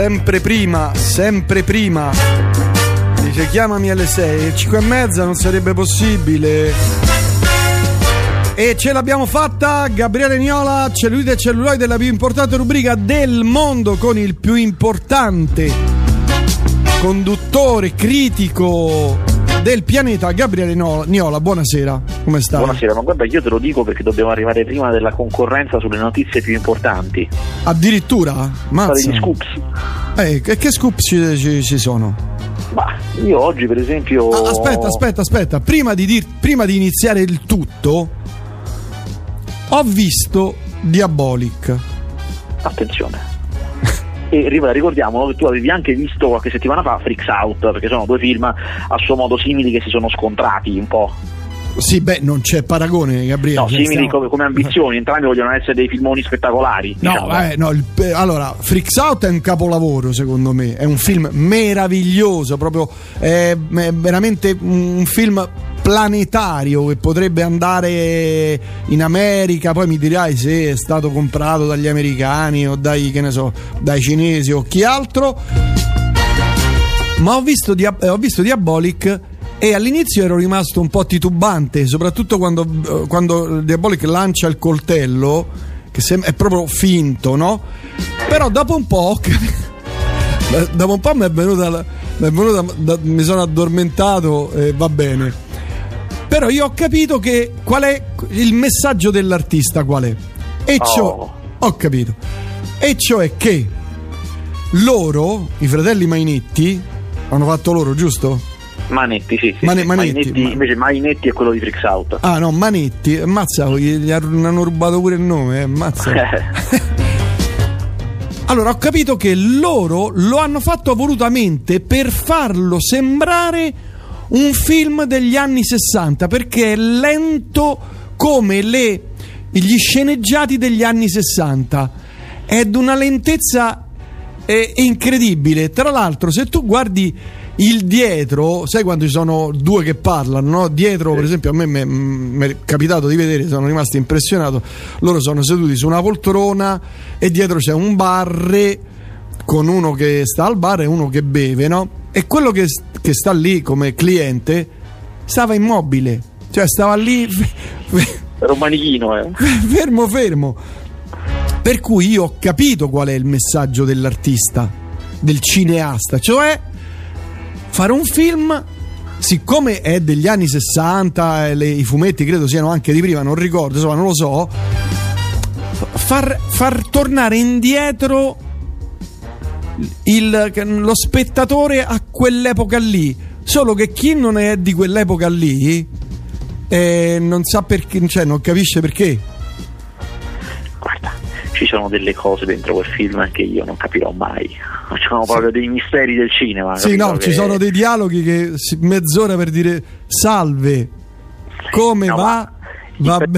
sempre prima, sempre prima. Dice chiamami alle 6, 5 e mezza non sarebbe possibile. E ce l'abbiamo fatta, Gabriele Niola, cellulite e celluloide, la più importante rubrica del mondo con il più importante conduttore critico del pianeta, Gabriele Niola. Buonasera, come stai? Buonasera, ma guarda, io te lo dico perché dobbiamo arrivare prima della concorrenza sulle notizie più importanti. Addirittura? Mazza. Gli scoops. Eh, che, che scoops ci, ci, ci sono? Ma io oggi, per esempio. Ah, aspetta, aspetta, aspetta. Prima di, dir, prima di iniziare il tutto, ho visto Diabolic. Attenzione. e ricordiamo che tu avevi anche visto qualche settimana fa Freaks Out, perché sono due film a suo modo simili che si sono scontrati un po'. Sì, beh, non c'è paragone, Gabriele. No, simili stiamo... come, come, ambizioni, entrambi vogliono essere dei filmoni spettacolari. No, diciamo. eh, no il, allora, Freaks Out è un capolavoro, secondo me. È un film meraviglioso, proprio è, è veramente un film planetario che potrebbe andare in America, poi mi dirai se è stato comprato dagli americani o dai, che ne so, dai cinesi o chi altro. Ma ho visto, Dia- ho visto Diabolic e all'inizio ero rimasto un po' titubante, soprattutto quando, quando Diabolic lancia il coltello, che è proprio finto, no? Però dopo un po', dopo un po' mi è venuta, mi, è venuta, mi sono addormentato e va bene. Però io ho capito che qual è il messaggio dell'artista qual è. E ciò oh. ho capito. E cioè che loro, i fratelli Mainetti, hanno fatto loro, giusto? Manetti, sì, sì, Mane, sì. Manetti, Manetti ma... invece Mainetti è quello di Freaks Out. Ah, no, Manetti, ammazza, gli hanno rubato pure il nome, eh, ammazza. allora, ho capito che loro lo hanno fatto volutamente per farlo sembrare un film degli anni 60 perché è lento come le, gli sceneggiati degli anni 60 è di una lentezza eh, incredibile tra l'altro se tu guardi il dietro, sai quando ci sono due che parlano, no? Dietro, per esempio, a me mi è capitato di vedere, sono rimasto impressionato. Loro sono seduti su una poltrona e dietro c'è un bar con uno che sta al bar e uno che beve, no? E quello che, che sta lì come cliente stava immobile, cioè stava lì. Era un manichino, eh. Fermo, fermo. Per cui io ho capito qual è il messaggio dell'artista, del cineasta, cioè fare un film siccome è degli anni 60 le, i fumetti credo siano anche di prima non ricordo insomma non lo so far, far tornare indietro il, lo spettatore a quell'epoca lì. Solo che chi non è di quell'epoca lì eh, non sa perché, cioè non capisce perché. Ci sono delle cose dentro quel film che io non capirò mai. Ci sono proprio dei misteri del cinema. Sì, no, che... ci sono dei dialoghi che mezz'ora per dire salve, come no, va? Ma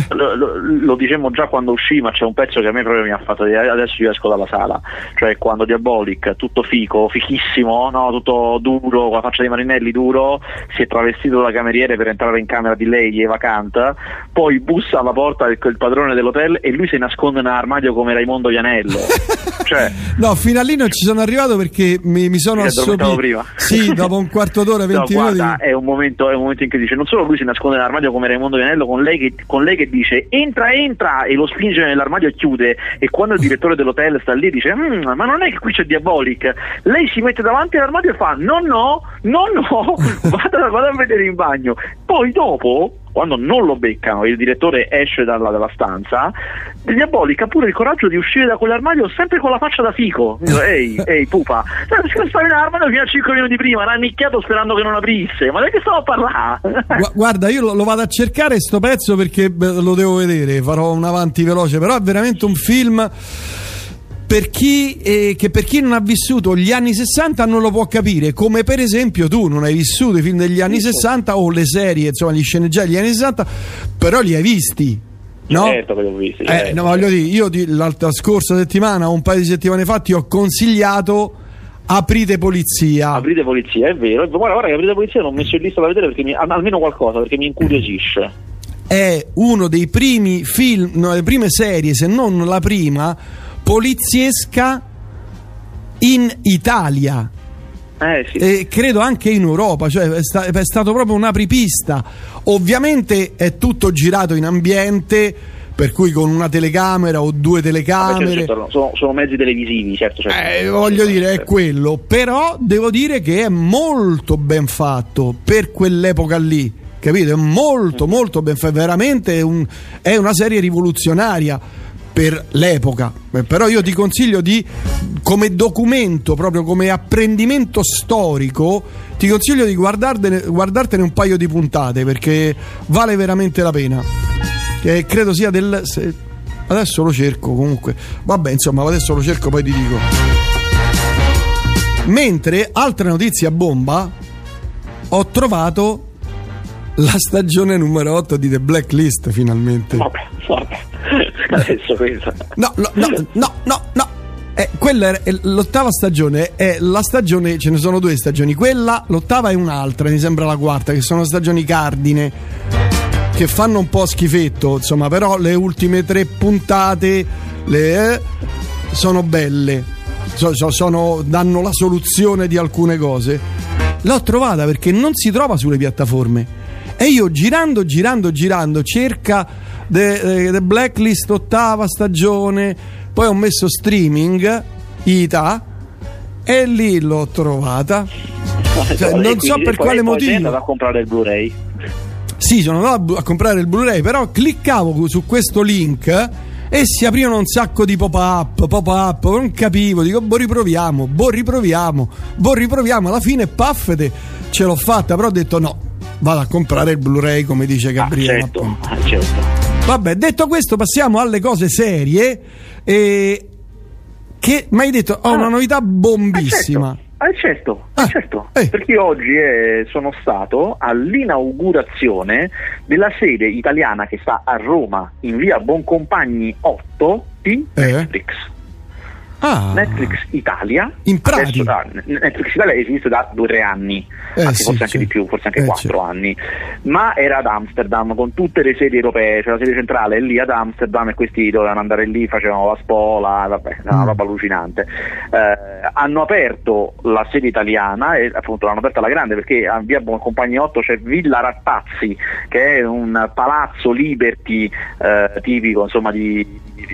lo, lo, lo, dicevamo già quando uscì, ma c'è un pezzo che a me proprio mi ha fatto dire adesso io esco dalla sala. Cioè quando Diabolic, tutto fico, fichissimo, no? tutto duro, con la faccia di Marinelli duro, si è travestito da cameriere per entrare in camera di lei, Eva Kant, poi bussa alla porta il, il padrone dell'hotel e lui si nasconde nell'armadio come Raimondo Vianello. cioè, no, fino a lì non ci sono arrivato perché mi, mi sono assopito. prima. Sì, dopo un quarto d'ora, 20 no, minuti. Guarda, è un momento, è un momento in cui dice non solo lui si nasconde nell'armadio come Raimondo Vianello con lei che con lei che dice entra, entra! E lo spinge nell'armadio e chiude. E quando il direttore dell'hotel sta lì dice mm, ma non è che qui c'è Diabolic. Lei si mette davanti all'armadio e fa no no, no no, vado, vado a vedere in bagno. Poi dopo quando non lo beccano e il direttore esce dalla, dalla stanza, Diabolica ha pure il coraggio di uscire da quell'armadio sempre con la faccia da fico. Ehi, ehi, pupa, cioè, stare in armadio fino a 5 minuti prima, l'ha nicchiato sperando che non aprisse. Ma di che stavo a parlare? Guarda, io lo, lo, vado a cercare sto pezzo perché lo devo vedere, farò un avanti veloce, però è veramente un film per chi, eh, che per chi non ha vissuto gli anni 60 non lo può capire, come per esempio tu non hai vissuto i film degli anni 60 o le serie, insomma gli sceneggiati degli anni 60, però li hai visti. No? Certo che li ho visti. Eh, certo. no, voglio dire, io l'altra scorsa settimana, un paio di settimane fa, ti ho consigliato Aprite polizia. Aprite polizia, è vero. Guarda, guarda che aprite polizia l'ho messo in lista da vedere perché mi, almeno qualcosa, perché mi incuriosisce. È uno dei primi film, no, le prime serie, se non la prima, poliziesca in Italia. Eh, sì. E credo anche in Europa, cioè è, sta- è stato proprio un apripista. Ovviamente è tutto girato in ambiente, per cui con una telecamera o due telecamere. certo, certo, sono, sono mezzi televisivi, certo. certo. Eh, voglio dire, è quello, però devo dire che è molto ben fatto per quell'epoca lì, capito? È molto, molto ben fatto, veramente un- è una serie rivoluzionaria per l'epoca, Eh, però io ti consiglio di, come documento, proprio come apprendimento storico, ti consiglio di guardartene, guardartene un paio di puntate perché vale veramente la pena. Che credo sia del... se- adesso lo cerco comunque, vabbè insomma adesso lo cerco poi ti dico. Mentre, altra notizia bomba, ho trovato la stagione numero 8 di The Blacklist finalmente. Vabbè, vabbè. Adesso questa. No, no, no, no, no, no. Eh, quella è l'ottava stagione, è la stagione, ce ne sono due stagioni, quella, l'ottava e un'altra, mi sembra la quarta, che sono stagioni cardine, che fanno un po' schifetto, insomma, però le ultime tre puntate le, eh, sono belle, So- so- sono- danno la soluzione di alcune cose. L'ho trovata perché non si trova sulle piattaforme. E io girando, girando, girando, cerca The, eh, The Blacklist ottava stagione, poi ho messo streaming, Ita, e lì l'ho trovata. Cioè, non so per quale motivo. andato a comprare il Blu-ray. Sì, sono andato a comprare il Blu-ray, però cliccavo su questo link e si aprivano un sacco di pop-up, pop-up, non capivo, dico, boh riproviamo, boh riproviamo, boh riproviamo, alla fine paffete ce l'ho fatta, però ho detto no, vado a comprare il Blu-ray come dice Ah, Gabriele. certo, appunto. ah, certo. Vabbè, detto questo passiamo alle cose serie e che mi hai detto ho Ah. una novità bombissima. Eh certo, eh Ah, certo. eh. perché oggi eh, sono stato all'inaugurazione della sede italiana che sta a Roma in via Boncompagni 8 di Eh? Netflix. Ah, Netflix Italia. In pratica. Adesso, ah, Netflix Italia esiste da due o tre anni, Eh, anzi sì, forse anche sì. di più, forse anche Eh, quattro sì. anni, ma era ad Amsterdam con tutte le sedi europee, cioè la sede centrale è lì ad Amsterdam e questi dovevano andare lì, facevano la spola, vabbè, era una Mm. roba allucinante. Eh, hanno aperto la sede italiana e appunto l'hanno aperta alla grande perché a via Boncompagni 8 c'è Villa Rattazzi che è un palazzo Liberty eh, tipico insomma di,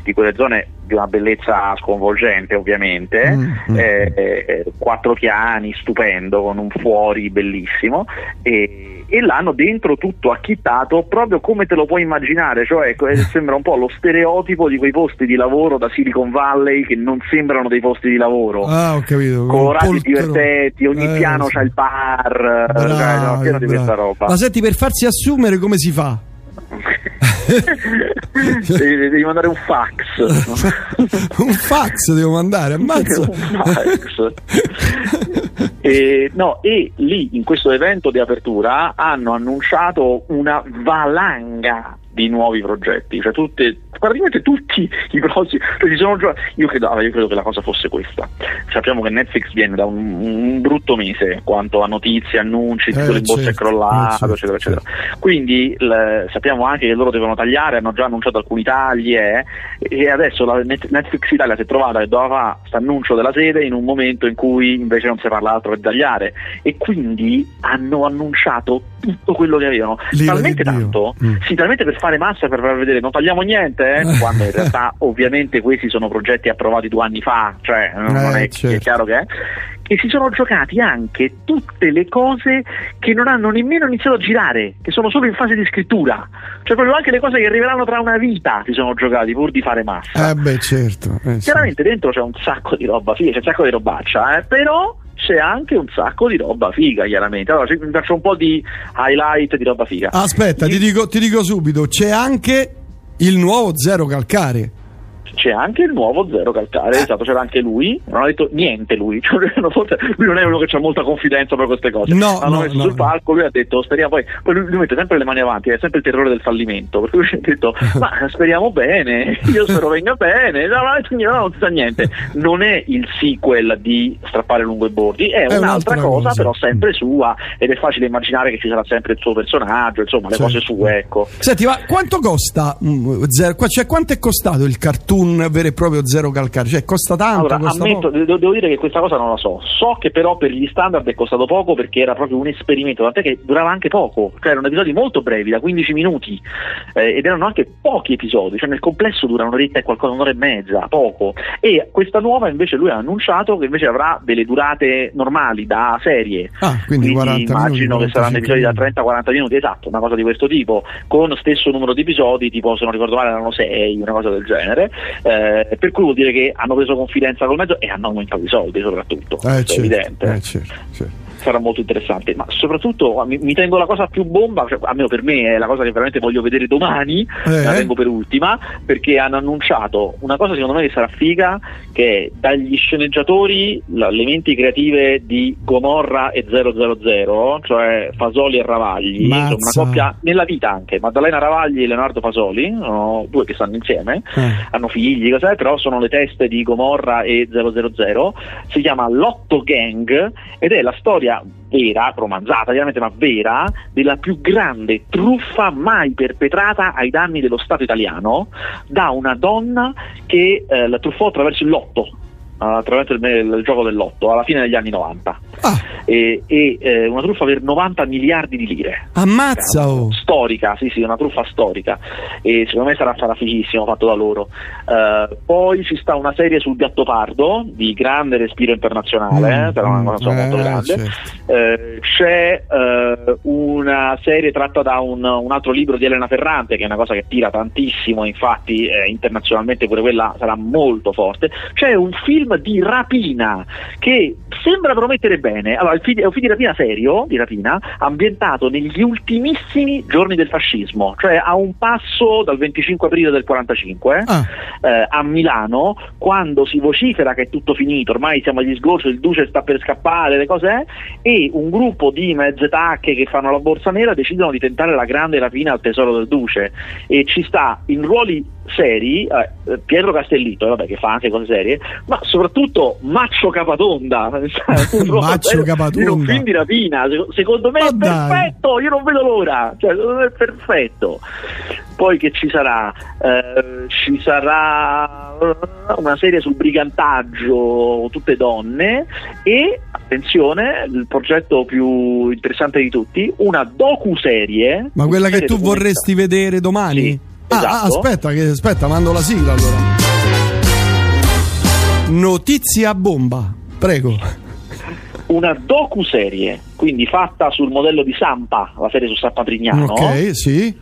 di- quelle zone di una bellezza sconvolgente ovviamente, Mm, mm. eh, quattro piani, stupendo, con un fuori bellissimo e, e l'hanno dentro tutto acchittato proprio come te lo puoi immaginare, cioè ecco, eh, sembra un po' lo stereotipo di quei posti di lavoro da Silicon Valley che non sembrano dei posti di lavoro. Ah, ho capito. con Colorati e divertenti, ogni Eh, piano sì. c'ha il bar, cioè, no, pieno di questa roba. Ma senti, per farsi assumere come si fa? devi, devi mandare un fax. un fax devo mandare, ammazza. Un fax. E, no, e lì in questo evento di apertura hanno annunciato una valanga di nuovi progetti, cioè tutte, praticamente tutti i prossimi. Cioè ci sono gio- io, credo, allora, io credo che la cosa fosse questa. Sappiamo che Netflix viene da un, un brutto mese quanto a notizie, annunci, il Eh, titolo in borsa è certo, crollato, eh, certo, eccetera, eccetera. Quindi l- sappiamo anche che loro devono tagliare, hanno già annunciato alcuni tagli eh, e adesso la Net- Netflix Italia si è trovata che doveva fare questo annuncio della sede in un momento in cui invece non si parla altro che tagliare. E quindi hanno annunciato tutto quello che avevano. L'ira talmente tanto Mm. sì, talmente per fare massa per far vedere non tagliamo niente eh, quando in realtà ovviamente questi sono progetti approvati due anni fa cioè non Eh, è, certo. è chiaro che è e si sono giocati anche tutte le cose che non hanno nemmeno iniziato a girare, che sono solo in fase di scrittura. Cioè proprio anche le cose che arriveranno tra una vita si sono giocati pur di fare massa. Eh beh, certo. eh, sì. Chiaramente dentro c'è un sacco di roba figa, c'è un sacco di robaccia, eh, però c'è anche un sacco di roba figa, chiaramente. Allora ci- faccio un po' di highlight di roba figa. Aspetta, ti dico, ti dico subito, c'è anche il nuovo Zero Calcare. C'è anche il nuovo Zero Calcare, esatto, c'era anche lui, non ha detto niente lui, Cioè, lui non è uno che ha molta confidenza per queste cose. No, L'hanno no, messo no, sul palco, lui ha detto speriamo poi, poi lui, lui mette sempre le mani avanti, è sempre il terrore del fallimento, per cui lui ha detto ma speriamo bene, io spero venga bene, no, no, no, non si sa niente. Non è il sequel di Strappare lungo i bordi, è, È un'altra, un'altra cosa, cosa. però sempre sua ed è facile immaginare che ci sarà sempre il suo personaggio, insomma le Certo. cose sue, ecco. Senti, ma quanto costa? mm, Zero, cioè, quanto è costato il cartoon un vero e proprio zero calcare? Cioè costa tanto? Allora, costa ammetto, devo, devo dire che questa cosa non la so. So che però per gli standard è costato poco perché era proprio un esperimento, tant'è che durava anche poco, cioè erano episodi molto brevi, da 15 minuti, eh, ed erano anche pochi episodi, cioè nel complesso dura un'oretta e qualcosa, un'ora e mezza, poco. E questa nuova invece lui ha annunciato che invece avrà delle durate normali da serie. Ah, quindi 40 immagino minuti, che saranno 45 episodi da 30-40 minuti, esatto, una cosa di questo tipo, con stesso numero di episodi, tipo se non ricordo male erano 6, una cosa del genere. Eh, per cui vuol dire che hanno preso confidenza col mezzo e hanno aumentato i soldi soprattutto. Eh, è certo, evidente. eh, certo, certo. Sarà molto interessante, ma soprattutto mi, mi tengo la cosa più bomba, cioè, almeno per me è la cosa che veramente voglio vedere domani, Eh. la tengo per ultima, perché hanno annunciato una cosa secondo me che sarà figa, che è dagli sceneggiatori le menti creative di Gomorra e 000, cioè Fasoli e Ravagli, Mazza. insomma, una coppia nella vita anche, Maddalena Ravagli e Leonardo Fasoli, sono due che stanno insieme, Eh. hanno figli, cos'è? però sono le teste di Gomorra e 000, si chiama Lotto Gang ed è la storia vera, romanzata chiaramente ma vera, della più grande truffa mai perpetrata ai danni dello Stato italiano da una donna che eh, la truffò attraverso il lotto, attraverso il, il gioco del lotto, alla fine degli anni 90. Ah, E, e, eh, una truffa per 90 miliardi di lire ammazza! Oh. storica, sì sì, una truffa storica e secondo me sarà, sarà fighissimo fatto da loro. Eh, poi ci sta una serie sul Gattopardo di grande respiro internazionale, Mm, eh, però una cosa mm, molto eh, grande. certo. Eh, c'è eh, una serie tratta da un, un altro libro di Elena Ferrante che è una cosa che tira tantissimo, infatti eh, internazionalmente pure quella sarà molto forte. C'è un film di rapina che sembra promettere bene. Allora, è un film di rapina serio, di rapina, ambientato negli ultimissimi giorni del fascismo, cioè a un passo dal 25 aprile del 45 Ah, eh, a Milano quando si vocifera che è tutto finito, ormai siamo agli sgorci, il duce sta per scappare, le cose è, e un gruppo di mezze tacche che fanno la borsa nera decidono di tentare la grande rapina al tesoro del duce. E ci sta in ruoli seri eh, Pietro Castellitto, vabbè, che fa anche cose serie, ma soprattutto Maccio Capatonda, Maccio serio In un film di rapina, seco- secondo me Ma è dai. perfetto, io non vedo l'ora, cioè, secondo me è perfetto. Poi che ci sarà? Eh, ci sarà una serie sul brigantaggio, tutte donne, e attenzione, il progetto più interessante di tutti, una docu-serie. ma quella che tu vorresti vedere domani? Sì, Ah, esatto. ah, aspetta, che, aspetta, mando la sigla allora. Notizia bomba, prego. Una docu-serie, quindi fatta sul modello di Sampa, la serie su Sampa Prignano, Ok, sì.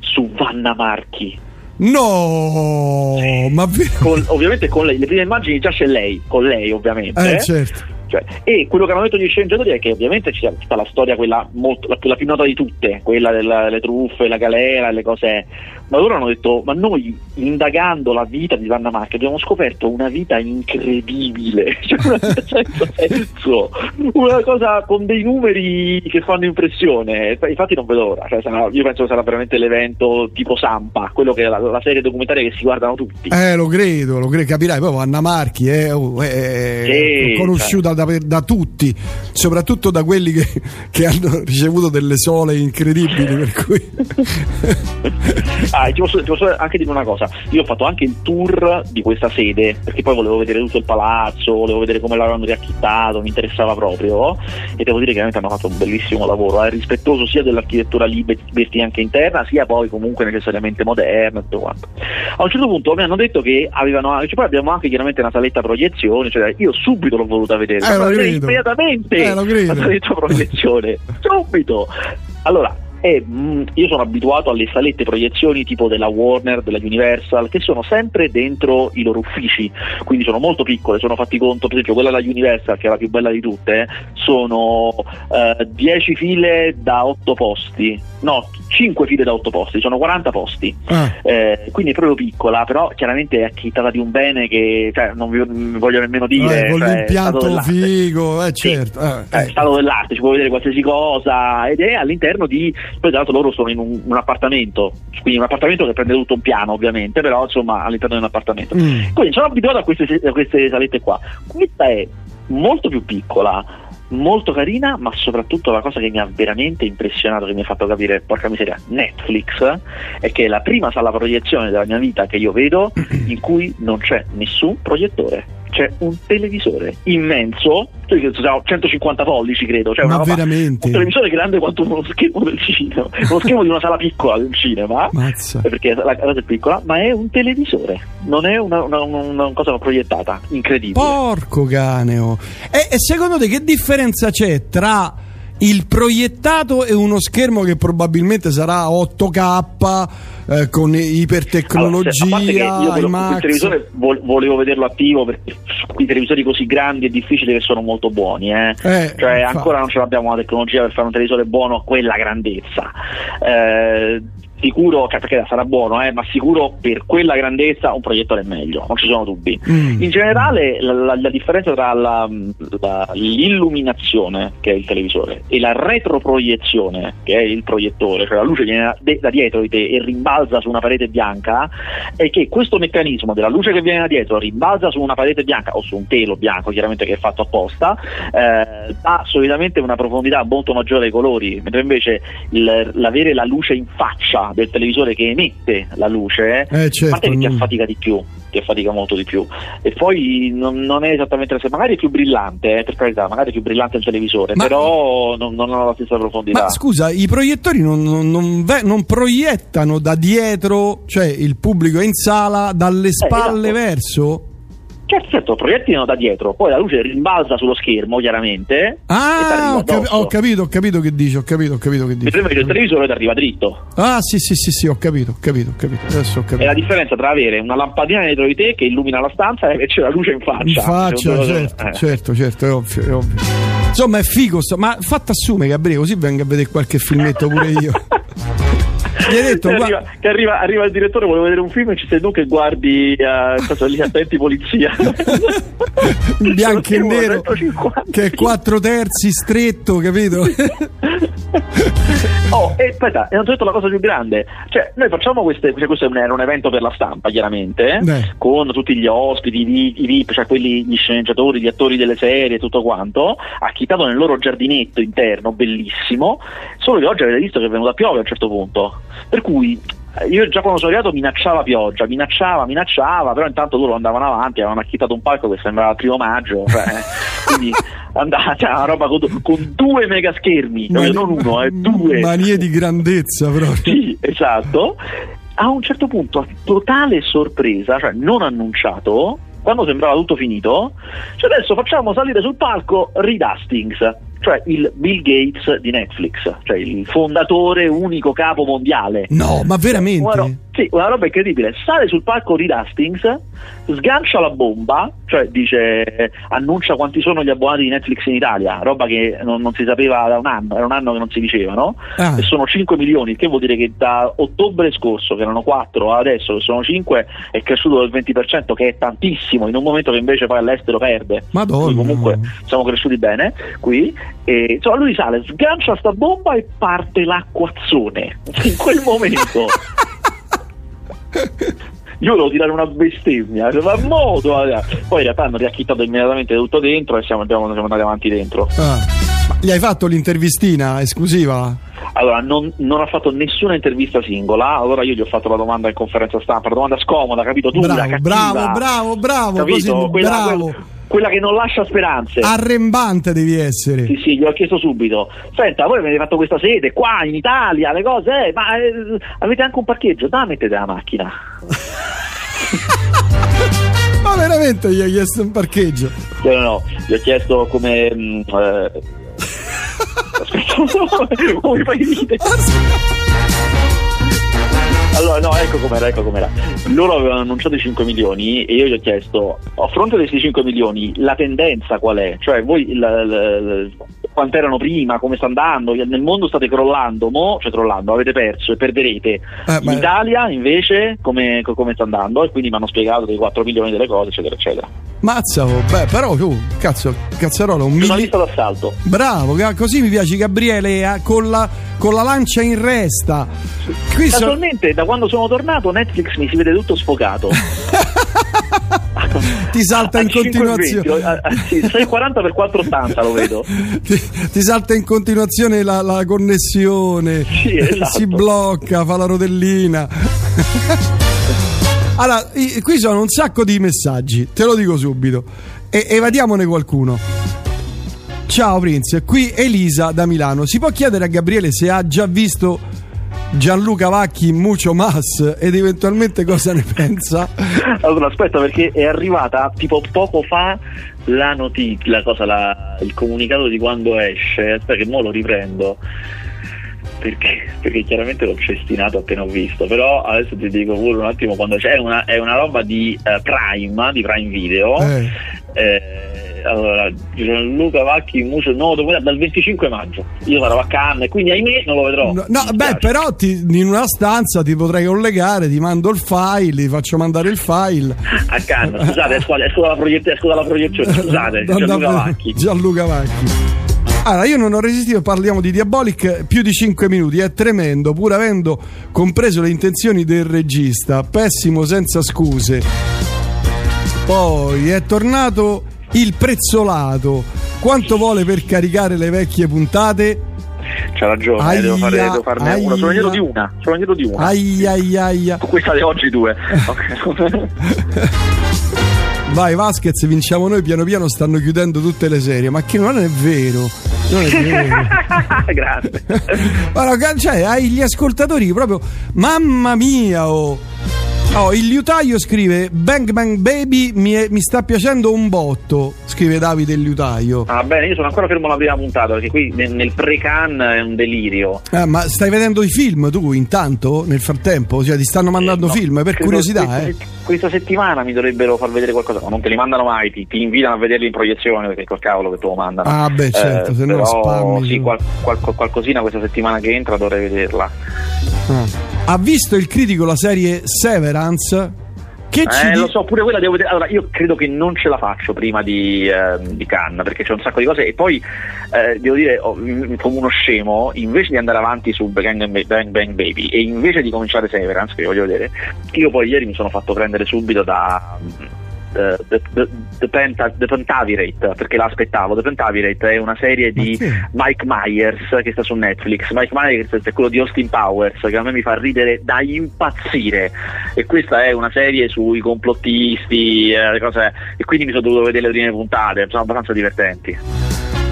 su Vanna Marchi. No, ma ve- Con- ovviamente con lei, le prime immagini già c'è lei, con lei ovviamente. eh, eh. certo. Cioè, e quello che hanno detto gli sceneggiatori è che ovviamente ci sta la storia quella molto, la, la più nota di tutte, quella delle truffe, la galera, le cose. Ma loro hanno detto: Ma noi indagando la vita di Vanna Marchi abbiamo scoperto una vita incredibile, cioè una vita senza senso, una cosa con dei numeri che fanno impressione. Infatti non vedo l'ora, cioè, sarà- io penso che sarà veramente l'evento tipo Sampa, quello che è la, la serie documentaria che si guardano tutti. Eh, lo credo, lo credo, capirai. Poi Anna Marchi è, oh, è Sì, conosciuta da, da tutti, soprattutto da quelli che, che hanno ricevuto delle sole incredibili. Per cui... Ah, ti posso, ti posso anche dire una cosa, io ho fatto anche il tour di questa sede, perché poi volevo vedere tutto il palazzo, volevo vedere come l'avevano riacchittato, mi interessava proprio, e devo dire che veramente hanno fatto un bellissimo lavoro, è rispettoso sia dell'architettura liberty anche interna, sia poi comunque necessariamente moderna e tutto quanto. A un certo punto mi hanno detto che avevano, cioè, poi abbiamo anche chiaramente una saletta proiezione, cioè io subito l'ho voluta vedere, Eh, credo. immediatamente Eh, lo credo. la saletta proiezione, subito. Allora, eh, mh, io sono abituato alle salette proiezioni tipo della Warner, della Universal, che sono sempre dentro i loro uffici, quindi sono molto piccole, sono fatti conto, per esempio quella della Universal, che è la più bella di tutte, sono 10 file da 8 posti, no, 5 file da 8 posti, sono 40 posti. Ah, Eh, quindi è proprio piccola, però chiaramente è acchittata di un bene che cioè, non vi voglio nemmeno dire. eh, con cioè, è l'impianto dell'arte. figo, eh, Sì. certo. eh, Eh, eh. stato dell'arte, ci può vedere qualsiasi cosa ed è all'interno di poi tra l'altro loro sono in un, un appartamento quindi un appartamento che prende tutto un piano ovviamente però insomma all'interno di un appartamento. Mm. quindi sono abituato a queste, a queste salette qua. Questa è molto più piccola molto carina, ma soprattutto la cosa che mi ha veramente impressionato, che mi ha fatto capire, porca miseria, Netflix, è che è la prima sala proiezione della mia vita che io vedo in cui non c'è nessun proiettore c'è un televisore immenso, 150 pollici credo, cioè Ma roba, veramente? un televisore grande quanto uno schermo del cinema, uno schermo di una sala piccola del cinema, Mazza. perché la casa è piccola, ma è un televisore, non è una, una- una cosa proiettata, incredibile. Porco caneo. E, e secondo te che differenza c'è tra il proiettato e uno schermo che probabilmente sarà 8K eh, con ipertecnologia, Allora, se- a parte che io quel televisore vol- volevo vederlo attivo perché i televisori così grandi è difficile che sono molto buoni, eh. Eh, cioè ancora non ce l'abbiamo la tecnologia per fare un televisore buono a quella grandezza. Sicuro, cioè, perché sarà buono, eh, ma sicuro per quella grandezza un proiettore è meglio, non ci sono dubbi. Mm. In generale la, la- la differenza tra la- l'illuminazione, che è il televisore, e la retroproiezione, che è il proiettore, cioè la luce viene da, da dietro di te e rimbalza su una parete bianca, è che questo meccanismo della luce che viene da dietro rimbalza su una parete bianca o su un telo bianco, chiaramente che è fatto apposta, eh, dà solitamente una profondità molto maggiore ai colori, mentre invece il- l'avere la luce in faccia del televisore che emette la luce, Eh, a certo, parte che ti mm. affatica di più, ti affatica molto di più. E poi non, non è esattamente se magari è più brillante, eh, per carità, magari è più brillante il televisore, Ma- però non, non ha la stessa profondità. Ma scusa, i proiettori non, non- non ve- non proiettano da dietro, cioè il pubblico è in sala, dalle spalle esatto. verso? Certo, certo, proiettino da dietro, poi la luce rimbalza sullo schermo, chiaramente. Ah, ho, addosso. ho capito, ho capito che dici, ho capito, ho capito che dici. Mentre invece il televisore ti arriva dritto. Ah, sì, sì, sì, sì, ho capito, ho capito, ho capito. Adesso ho È la capito. differenza tra avere una lampadina dietro di te che illumina la stanza e invece la luce in faccia. In faccia, due cose- certo, eh. certo, certo, è ovvio, è ovvio. Insomma, è figo, ma fatto assume Gabriele, così vengo a vedere qualche filmetto pure io. Gli hai detto, Che arriva, che arriva, arriva il direttore, vuole vedere un film e ci sei tu che guardi eh, cosa lì attenti polizia. bianco e nero 150. che è quattro terzi stretto capito Oh, e aspetta, e non ho detto la cosa più grande. Cioè, noi facciamo queste. Cioè, questo è un, era un evento per la stampa, chiaramente, eh, con tutti gli ospiti, i VIP, cioè quelli, gli sceneggiatori, gli attori delle serie, tutto quanto, acchittato nel loro giardinetto interno, bellissimo. Solo che oggi avete visto che è venuta a piovere a un certo punto. Per cui. eh, Io già quando sono arrivato minacciava pioggia, minacciava, minacciava, però intanto loro andavano avanti, avevano acchittato un palco che sembrava il primo maggio, cioè, quindi andava, cioè, una roba con, con due mega schermi, cioè, non uno, eh, due. manie di grandezza proprio Sì, esatto. A un certo punto, a totale sorpresa, cioè non annunciato, quando sembrava tutto finito, cioè adesso facciamo salire sul palco Reed Hastings, cioè il Bill Gates di Netflix, cioè il fondatore unico capo mondiale. no ma Una, ro- veramente sì, una roba incredibile. Sale sul palco Reed Hastings, sgancia la bomba, cioè dice, eh, annuncia quanti sono gli abbonati di Netflix in Italia, roba che non, non si sapeva da un anno, era un anno che non si diceva, no? Ah. E sono 5 milioni, il che vuol dire che da ottobre scorso, che erano 4, adesso che sono 5, è cresciuto del 20%, che è tantissimo, in un momento che invece poi all'estero perde. Madonna. Quindi comunque siamo cresciuti bene qui. E, insomma, lui sale, sgancia sta bomba e parte l'acquazzone. In quel momento. Io volevo tirare una bestemmia, ma modo. Poi in realtà hanno riacchittato immediatamente tutto dentro e siamo, abbiamo- siamo andati avanti dentro. Ah. Gli hai fatto l'intervistina esclusiva Allora, non, non ha fatto nessuna intervista singola, allora io gli ho fatto la domanda in conferenza stampa, la domanda scomoda, capito? Dura, bravo cattiva, bravo bravo bravo capito? così quella, bravo quel- quella che non lascia speranze. arrembante devi essere Sì, sì, gli ho chiesto subito. Senta, voi avete fatto questa sede qua in Italia, le cose, eh, ma eh, avete anche un parcheggio? Da, mettete la macchina. ma veramente gli hai chiesto un parcheggio No, no, no, gli ho chiesto come. mm, eh, Aspetta, come fai ridere? Allora, no, ecco com'era, ecco com'era. Loro avevano annunciato i 5 milioni e io gli ho chiesto, a fronte di questi 5 milioni, la tendenza qual è? Cioè, voi la- la- la- quanto erano prima, come sta andando? Nel mondo state crollando, mo, cioè crollando, avete perso e perderete. Eh, In Italia, invece, come, co- come sta andando? E quindi mi hanno spiegato dei 4 milioni delle cose, eccetera, eccetera. mazza oh, beh però tu cazzo cazzarola un mili- Giornalista d'assalto. bravo così mi piace Gabriele eh, con, la, con la lancia in resta qui so- Casualmente, da quando sono tornato, Netflix mi si vede tutto sfocato. ti salta in 5,20, continuazione. a- a- sì, 6,40 per 4,80 lo vedo. ti, ti salta in continuazione la, la connessione, Sì, esatto. si blocca, fa la rotellina. allora, qui sono un sacco di messaggi, te lo dico subito. E evadiamone qualcuno. Ciao Prince, qui Elisa da Milano. Si può chiedere a Gabriele se ha già visto Gianluca Vacchi Mucho Mas ed eventualmente cosa ne pensa? Allora, aspetta, perché è arrivata tipo poco fa la notizia, la cosa, la- il comunicato di quando esce. Aspetta, che mo lo riprendo. Perché, perché chiaramente l'ho cestinato appena ho visto, però adesso ti dico pure un attimo quando c'è. È una, è una roba di eh, Prime, di Prime Video. Eh. Eh, allora, Gianluca Vacchi in Muso no, dopo- dal 25 maggio. Io sarò a Cannes, quindi ahimè non lo vedrò. No, no, beh, però ti- in una stanza ti potrei collegare, ti mando il file, ti faccio mandare il file. A Cannes, scusate, esco, esco dalla, proiett- esco dalla proiezione, scusate, Gianluca Vacchi. Gianluca Vacchi. Allora, io non ho resistito, parliamo di Diabolic più di 5 minuti, è tremendo, pur avendo compreso le intenzioni del regista, pessimo senza scuse. Poi è tornato il prezzolato. Quanto vuole per caricare le vecchie puntate? C'ha ragione, Aia, devo, fare, devo farne aia. una. Sono indietro di una. Sono indietro di una. Ai ai ai. ai. Questa di oggi due. Vai Vasquez, vinciamo noi, piano piano stanno chiudendo tutte le serie, ma che non è vero. Non è vero. Grazie. Guarda, cioè, hai gli ascoltatori proprio. Mamma mia! Oh. Oh, il liutaio scrive Bang Bang Baby mi, è- mi sta piacendo un botto. Scrive Davide il liutaio. Ah, bene, io sono ancora fermo alla prima puntata perché qui nel, nel pre-can è un delirio. Ah, ma stai vedendo i film tu intanto nel frattempo? Cioè, ti stanno mandando Eh, no, film per credo curiosità, questa, eh? Questa settimana mi dovrebbero far vedere qualcosa, ma non te li mandano mai, ti, ti invitano a vederli in proiezione perché col cavolo che te lo mandano. Ah, beh, certo, se no spammi Sì, tu. qual- qual- qualcosina questa settimana che entra dovrei vederla. Ah. Ha visto il critico la serie Severance? Che ci Eh, di- lo so, pure quella devo vedere. Allora, io credo che non ce la faccio prima di, ehm, di Cannes perché c'è un sacco di cose. E poi eh, devo dire, oh, mm, come uno scemo, invece di andare avanti su Bang Bang, Bang Bang Baby e invece di cominciare Severance, che voglio vedere, io poi ieri mi sono fatto prendere subito da. Mm, eh, The, the, the, Penta- The Pentavirate perché l'aspettavo. The Pentavirate è una serie di? Mike Myers che sta su Netflix. Mike Myers è quello di Austin Powers che a me mi fa ridere da impazzire. E questa è una serie sui complottisti eh, le cose, e quindi mi sono dovuto vedere le prime puntate sono abbastanza divertenti.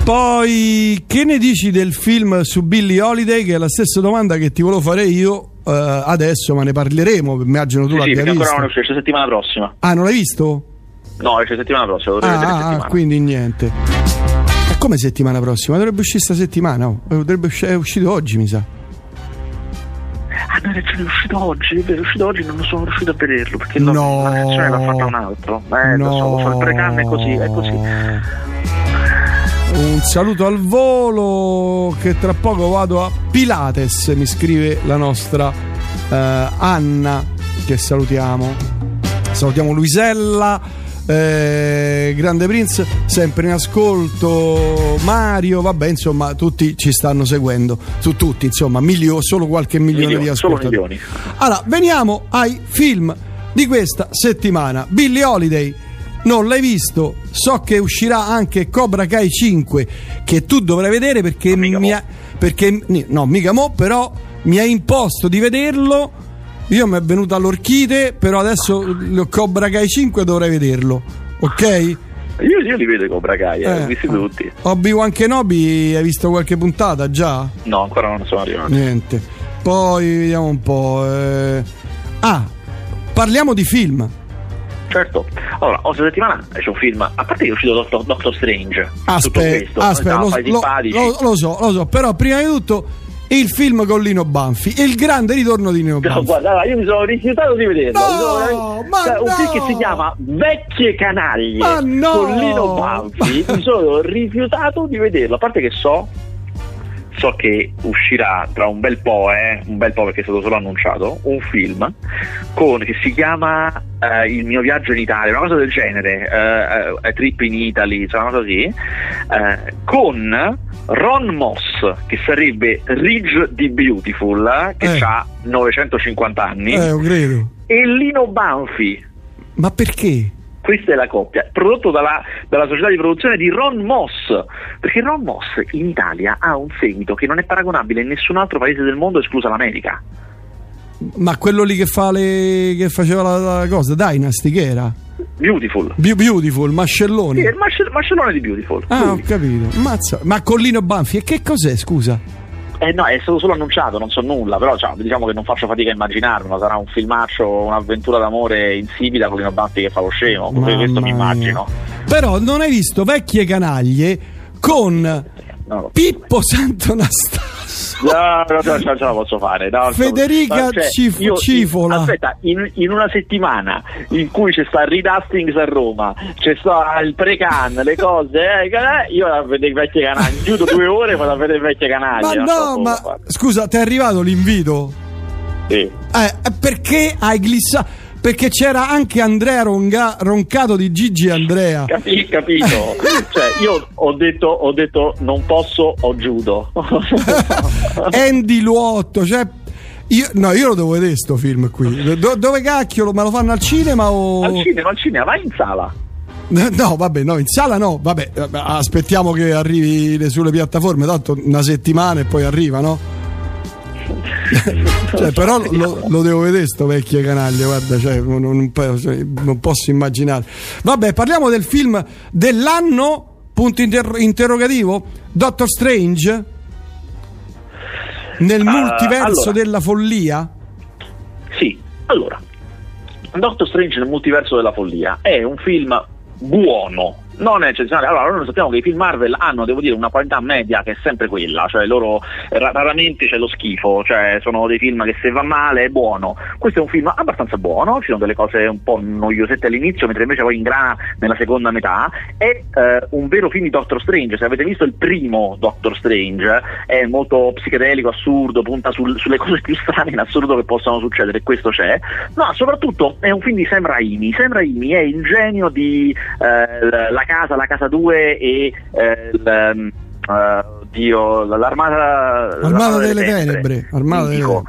Poi, che ne dici del film su Billie Holiday? Che è la stessa domanda che ti volevo fare io eh, adesso, ma ne parleremo. Immagino tu sì, sì, l'abbia ancora visto. non esce esce settimana prossima Ah, non l'hai visto? no esce settimana prossima Ah, settimana quindi niente. E come settimana prossima? Dovrebbe uscire sta settimana. oh. Eh, Dovrebbe usci- è uscito oggi, mi sa. ah no, è uscito oggi è vero, è uscito oggi non sono riuscito a vederlo perché No. no. la canzone l'ha fatta un altro eh lo so, lo so il precanno è così è così Un saluto al volo che tra poco vado a Pilates, mi scrive la nostra eh, Anna che salutiamo. Salutiamo Luisella, eh, Grande Prince, sempre in ascolto, Mario, vabbè insomma tutti ci stanno seguendo, su tutti insomma, milio- solo qualche milione Milioni, di ascoltatori. Allora, veniamo ai film di questa settimana. Billie Holiday, non l'hai visto? So che uscirà anche Cobra Kai 5, che tu dovrai vedere perché mica mi mo. ha. Perché, no, mica mo, però mi ha imposto di vederlo. Io mi è venuta l'orchite, però adesso Cobra Kai 5 dovrei vederlo. Ok? io, io li vedo Cobra Kai eh, Eh, li ho visti ah. tutti Obi-Wan Kenobi, hai visto qualche puntata già? no ancora non sono arrivato Niente. Poi vediamo un po'. eh. Ah, parliamo di film. Certo, allora, questa settimana esce un film, a parte che è uscito Doctor, Doctor Strange, tutto Aspetta, questo, aspetta, lo, lo- lo- lo so, lo so, però prima di tutto il film con Lino Banfi, il grande ritorno di Lino No, Banfi. guarda, allora, io mi sono rifiutato di vederlo. No, sono ma cioè, un film no! che si chiama Vecchie canaglie Ma no! con Lino Banfi. mi sono rifiutato di vederlo. A parte che so, so che uscirà tra un bel po', eh, un bel po' perché è stato solo annunciato, un film con, che si chiama eh, Il mio viaggio in Italia, una cosa del genere, eh, eh, Trip in Italy, cioè una cosa così, eh, con Ron Moss, che sarebbe Ridge di Beautiful, eh, che ha 950 anni, Eh, lo credo. e Lino Banfi. Ma perché? Questa è la coppia, prodotto dalla, dalla, società di produzione di Ron Moss, perché Ron Moss in Italia ha un seguito che non è paragonabile in nessun altro paese del mondo, esclusa l'America. Ma quello lì che, fa le, che faceva la, la cosa, Dynasty, che era? Beautiful. Be- beautiful, Mascelloni. Sì, il mascell- Mascellone di Beautiful. Ah, Lui. ho capito. Mazza. Ma Collino Banfi, e che cos'è, scusa? Eh no, è stato solo annunciato, non so nulla, però cioè, diciamo che non faccio fatica a immaginarmelo, sarà un filmaccio, un'avventura d'amore insipida con Lino Banfi che fa lo scemo, questo mi immagino. Però non hai visto vecchie canaglie con no. Pippo Santonastasio. No, no, no, ce la posso fare. No, Federica cioè, Cif- io, Cifola. Aspetta, in, in, una settimana in cui c'è sta Redustings a Roma, c'è sta il pre-can, le cose, eh, eh io la vedo i vecchi canali. Chiudo due ore per vedere i vecchi canali. Ma no, ma scusa, ti è arrivato l'invito? Sì. Eh, perché hai glissato? Perché c'era anche Andrea Ronga, Roncato di Gigi Andrea. Capi, capito? cioè, io ho detto, ho detto non posso, ho giudo. Andy Luotto, cioè io, no, io lo devo vedere sto film qui. Do, dove cacchio? Me lo fanno al cinema o. Al cinema, al cinema, vai in sala. No, vabbè, no, in sala no, vabbè, aspettiamo che arrivi sulle piattaforme, tanto una settimana e poi arriva, no? Cioè, però lo, lo, devo vedere sto vecchio canaglia guarda cioè, non, non, non, posso immaginare. Vabbè parliamo del film dell'anno punto inter- interrogativo Doctor Strange nel uh, multiverso allora, della follia? Sì allora Doctor Strange nel multiverso della follia è un film buono non è eccezionale. Allora, noi sappiamo che i film Marvel hanno, devo dire, una qualità media che è sempre quella, cioè loro ra- raramente c'è lo schifo, cioè sono dei film che se va male è buono. Questo è un film abbastanza buono, ci sono delle cose un po' noiosette all'inizio, mentre invece poi ingrana nella seconda metà. È eh, un vero film di Doctor Strange, se avete visto il primo Doctor Strange, è molto psichedelico, assurdo, punta sul, sulle cose più strane in assoluto che possano succedere, questo c'è. No, soprattutto è un film di Sam Raimi. Sam Raimi è il genio di eh, la casa, la casa 2 e eh, il, uh, Dio, l'armata, l'armata delle, delle tenebre, tenebre. Armata delle...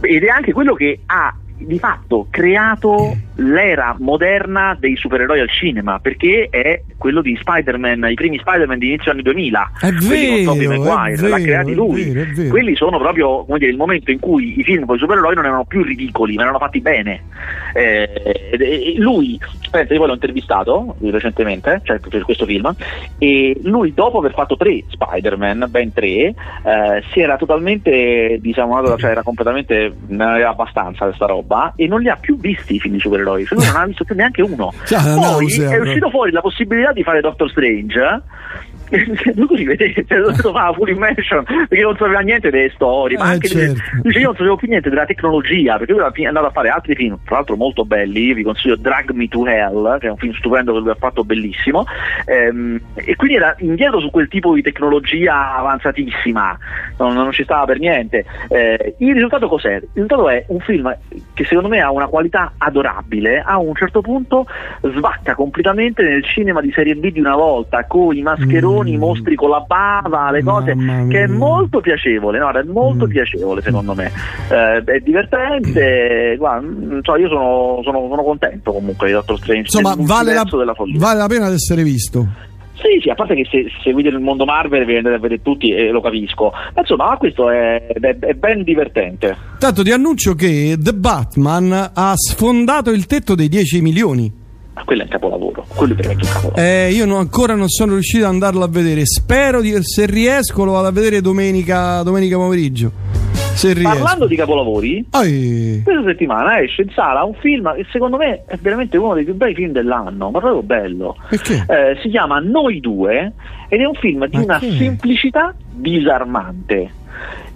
ed è anche quello che ha di fatto creato l'era moderna dei supereroi al cinema perché è quello di Spider-Man, i primi Spider-Man di inizio anni 2000 è vero, con Tobey Maguire, l'ha creati lui. vero, vero. quelli sono proprio dire, il momento in cui i film con i supereroi non erano più ridicoli ma erano fatti bene. Eh, e lui, pensa, io poi l'ho intervistato recentemente cioè per questo film e lui dopo aver fatto tre Spider-Man ben tre eh, si era totalmente diciamo, cioè era completamente ne aveva abbastanza questa roba e non li ha più visti i film di supereroi cioè lui non ha visto più neanche uno. Cioè, Poi è uscito fuori la possibilità di fare Doctor Strange lui vedete, cioè, dovuto fare full immersion perché non sapeva niente delle storie, ma eh, anche certo. delle, dice, io non sapevo più niente della tecnologia, perché lui è andato a fare altri film, tra l'altro molto belli, vi consiglio Drag Me to Hell, che è un film stupendo che lui ha fatto bellissimo, ehm, e quindi era indietro su quel tipo di tecnologia avanzatissima, non, non ci stava per niente. Eh, il risultato cos'è? Il risultato è un film che secondo me ha una qualità adorabile, a un certo punto svacca completamente nel cinema di serie B di una volta, con i mascheroni. Mm i mostri con la bava, le cose, che è molto piacevole, no? è molto mm. piacevole secondo me, eh, è divertente, guarda, cioè io sono, sono, sono, contento comunque di Doctor Strange, insomma vale la, vale la pena di essere visto. Sì, sì, a parte che se, seguite il mondo Marvel vi andate a vedere tutti e lo capisco. Ma insomma, questo è, è, è, ben divertente. Tanto ti annuncio che The Batman ha sfondato il tetto dei 10 milioni. Ma quello è un capolavoro, quello è veramente un capolavoro. Eh, io non, ancora non sono riuscito ad andarlo a vedere. Spero di, se riesco lo vado a vedere domenica, domenica pomeriggio. Se Parlando di capolavori, Ai. questa settimana esce in sala un film che secondo me è veramente uno dei più bei film dell'anno, ma proprio bello. Eh, si chiama Noi due ed è un film di ma una che? semplicità disarmante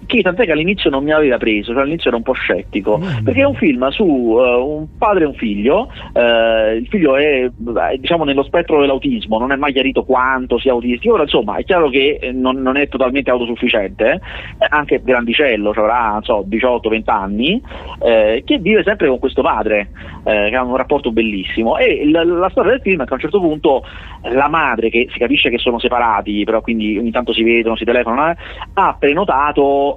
che tant'è che all'inizio non mi aveva preso, cioè all'inizio ero un po' scettico, mm. perché è un film su uh, un padre e un figlio, uh, il figlio è diciamo nello spettro dell'autismo, non è mai chiarito quanto sia autistico, ora insomma è chiaro che eh, non, non è totalmente autosufficiente, eh, anche grandicello, cioè avrà so, 18-20 anni, eh, che vive sempre con questo padre, eh, che ha un rapporto bellissimo e la, la storia del film è che a un certo punto la madre, che si capisce che sono separati, però quindi ogni tanto si vedono, si telefonano, ha prenotato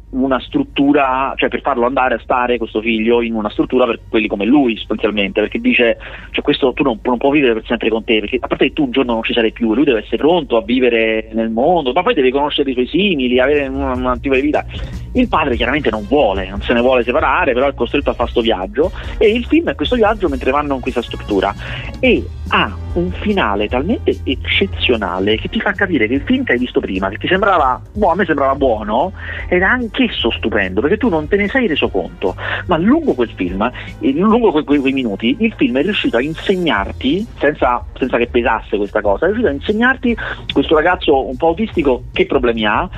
una struttura, cioè per farlo andare a stare questo figlio in una struttura per quelli come lui sostanzialmente, perché dice, cioè questo tu non, non puoi vivere per sempre con te, perché a parte che tu un giorno non ci sarai più, lui deve essere pronto a vivere nel mondo, ma poi deve conoscere i suoi simili, avere un, un tipo di vita. Il padre chiaramente non vuole, non se ne vuole separare, però è costretto a fare questo viaggio e il film è questo viaggio mentre vanno in questa struttura e ha un finale talmente eccezionale che ti fa capire che il film che hai visto prima, che ti sembrava, boh, a me sembrava buono, era anch'esso stupendo, perché tu non te ne sei reso conto, ma lungo quel film, lungo quei, quei minuti, il film è riuscito a insegnarti, senza, senza che pesasse questa cosa, è riuscito a insegnarti questo ragazzo un po' autistico che problemi ha,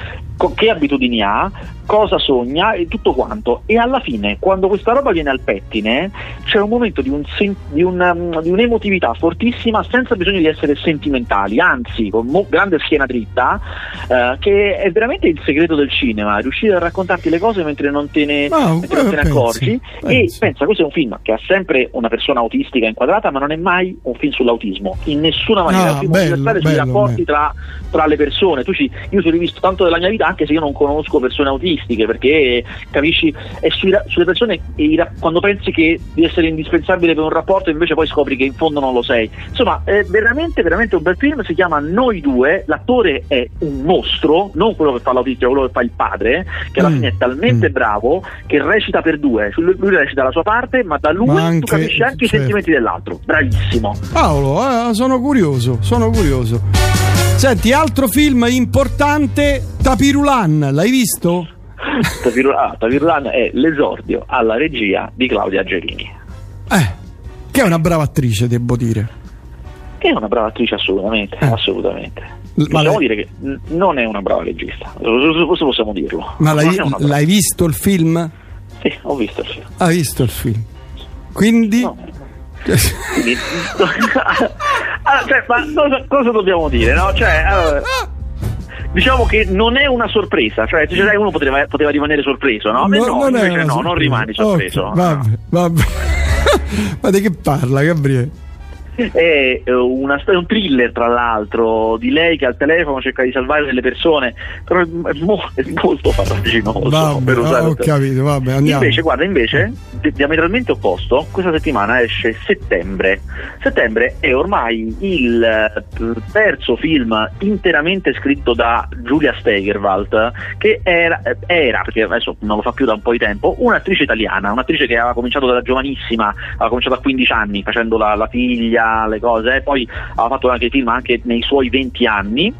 che abitudini ha, cosa sogna e tutto quanto. E alla fine, quando questa roba viene al pettine, c'è un momento di, un sen- di, una, di un'emotività fortissima senza bisogno di essere sentimentali, anzi, con mo- grande schiena dritta, eh, che è veramente il segreto del cinema, riuscire a raccontarti le cose mentre non te ne, mentre non te ne accorgi. Pensi. E pensa, questo è un film che ha sempre una persona autistica inquadrata, ma non è mai un film sull'autismo, in nessuna maniera. Ah, è un film bello, universale sui rapporti tra, tra, le persone. Ci, io ci ho rivisto tanto della mia vita, anche se io non conosco persone autistiche, perché capisci, è sui, sulle persone quando pensi che di essere indispensabile per un rapporto, invece poi scopri che in fondo non lo sei. Insomma, è veramente, veramente un bel film. Si chiama Noi due. L'attore è un mostro, non quello che fa l'autista, quello che fa il padre, che alla mm. fine è talmente mm. bravo che recita per due. Lui, lui recita la sua parte, ma da lui ma anche, tu capisci anche certo. i sentimenti dell'altro. Bravissimo. Paolo, eh, sono curioso, sono curioso. Senti, altro film importante, Tapirulan, l'hai visto? Tapirulan, Tapirulan è l'esordio alla regia di Claudia Angelini. Eh, che è una brava attrice, devo dire. Che è una brava attrice assolutamente, eh. assolutamente. Possiamo lei... dire che non è una brava regista, questo possiamo dirlo. Ma l'hai, l'hai visto il film? Sì, ho visto il film. Hai visto il film? Quindi... No. Quindi allora, cioè, ma cosa, cosa, dobbiamo dire? No? Cioè, allora, diciamo che non è una sorpresa, cioè, cioè uno poteva, poteva, rimanere sorpreso, no? no, no invece no, non rimani sorpreso. Okay, vabbè, vabbè. ma di che parla, Gabriele? È eh, una un thriller tra l'altro di lei che al telefono cerca di salvare delle persone però è, mo- è molto farraginoso vabbè, ho capito vabbè invece guarda invece diametralmente opposto questa settimana esce settembre. Settembre è ormai il eh, terzo film interamente scritto da Giulia Stegerwald che era, era perché adesso non lo fa più da un po' di tempo un'attrice italiana un'attrice che aveva cominciato da giovanissima aveva cominciato a 15 anni facendo la, la figlia le cose, poi ha fatto anche film anche nei suoi 20 anni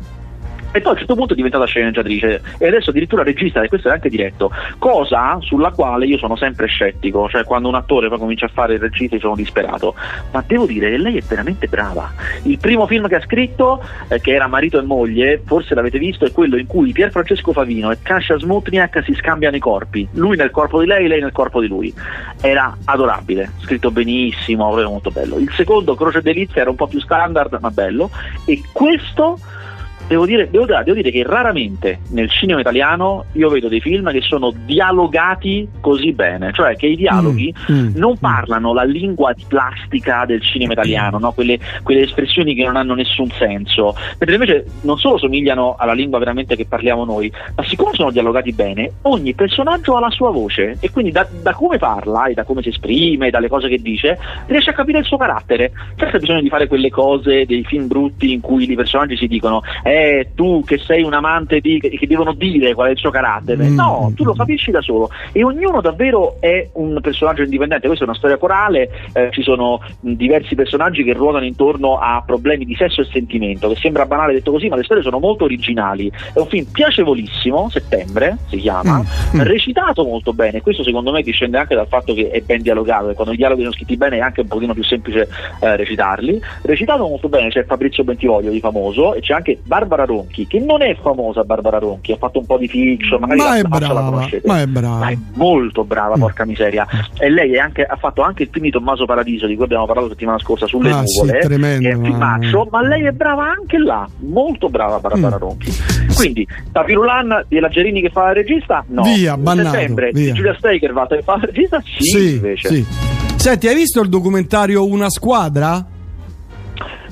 e poi a un certo punto è diventata sceneggiatrice e adesso addirittura regista e questo è anche diretto cosa sulla quale io sono sempre scettico cioè quando un attore poi comincia a fare il regista io sono disperato. Ma devo dire che lei è veramente brava. Il primo film che ha scritto eh, che era Marito e Moglie forse l'avete visto è quello in cui Pier Francesco Favino e Kasia Smutniak si scambiano i corpi. Lui nel corpo di lei lei nel corpo di lui. Era adorabile scritto benissimo proprio molto bello. Il secondo Croce Delizia era un po' più standard ma bello. E questo Devo dire, devo, devo dire, che raramente nel cinema italiano io vedo dei film che sono dialogati così bene, cioè che i dialoghi mm, mm, non parlano la lingua plastica del cinema italiano, no? quelle, quelle, espressioni che non hanno nessun senso, mentre invece non solo somigliano alla lingua veramente che parliamo noi, ma siccome sono dialogati bene, ogni personaggio ha la sua voce e quindi da, da come parla e da come si esprime, dalle cose che dice, riesce a capire il suo carattere. Senza bisogno di fare quelle cose dei film brutti in cui i personaggi si dicono eh, tu che sei un amante di che devono dire qual è il suo carattere. Mm. No, tu lo capisci da solo e ognuno davvero è un personaggio indipendente. Questa è una storia corale, eh, ci sono diversi personaggi che ruotano intorno a problemi di sesso e sentimento, che sembra banale detto così, ma le storie sono molto originali. È un film piacevolissimo, settembre si chiama, mm. Mm. recitato molto bene. Questo secondo me discende anche dal fatto che è ben dialogato e quando i dialoghi sono scritti bene è anche un pochino più semplice eh, recitarli. Recitato molto bene, c'è Fabrizio Bentivoglio di famoso e c'è anche Bar Barbara Ronchi, che non è famosa Barbara Ronchi, ha fatto un po' di fiction, magari ma la, è brava, la conoscete. Ma è brava. Ma è molto brava, mm. porca miseria. E lei anche, ha fatto anche il film di Tommaso Paradiso, di cui abbiamo parlato la settimana scorsa, sulle ah, nuvole, sì, tremendo, che è un filmaccio, ma lei è brava anche là, molto brava Barbara mm. Ronchi. Quindi, Tapirulan di Gerini che fa la regista? No. Via, bannato, settembre via. di Giulia Staker che fa la regista? Sì, sì invece. Sì. Senti, hai visto il documentario Una squadra?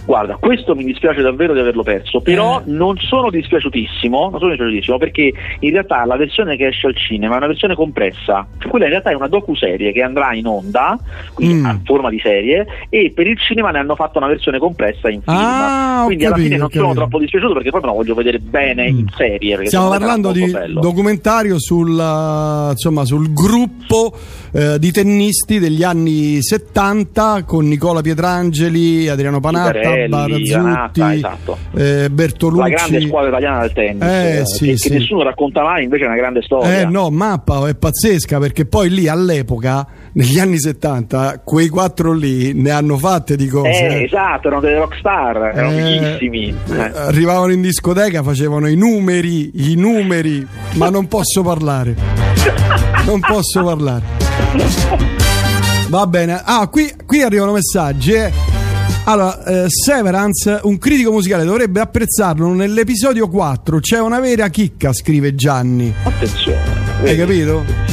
Guarda, questo mi dispiace davvero di averlo perso, però eh. non sono dispiaciutissimo, non sono dispiaciutissimo perché in realtà la versione che esce al cinema è una versione compressa, cioè quella in realtà è una docu-serie che andrà in onda, quindi mm. a forma di serie, e per il cinema ne hanno fatto una versione compressa in film. Ah, quindi capito, alla fine non sono troppo dispiaciuto perché poi me la voglio vedere bene mm. in serie. Stiamo parlando di bello. documentario sul, insomma, sul gruppo eh, di tennisti degli anni 70 con Nicola Pietrangeli, Adriano Panatta, Barazzutti, esatto. eh, Bertolucci. La grande squadra italiana del tennis, eh, eh, sì, che, sì. che, nessuno racconta mai, invece è una grande storia. Eh no, mappa è pazzesca perché poi lì all'epoca, negli anni 70, quei quattro lì ne hanno fatte di cose. Eh, esatto, erano delle rockstar, erano fighissimi. eh, Arrivavano in discoteca, facevano i numeri, i numeri, ma non posso parlare. Non posso parlare. Va bene. Ah, qui, qui arrivano messaggi. eh. Allora, eh, Severance, un critico musicale dovrebbe apprezzarlo nell'episodio 4. C'è una vera chicca, scrive Gianni. Attenzione. Hai vedi? capito?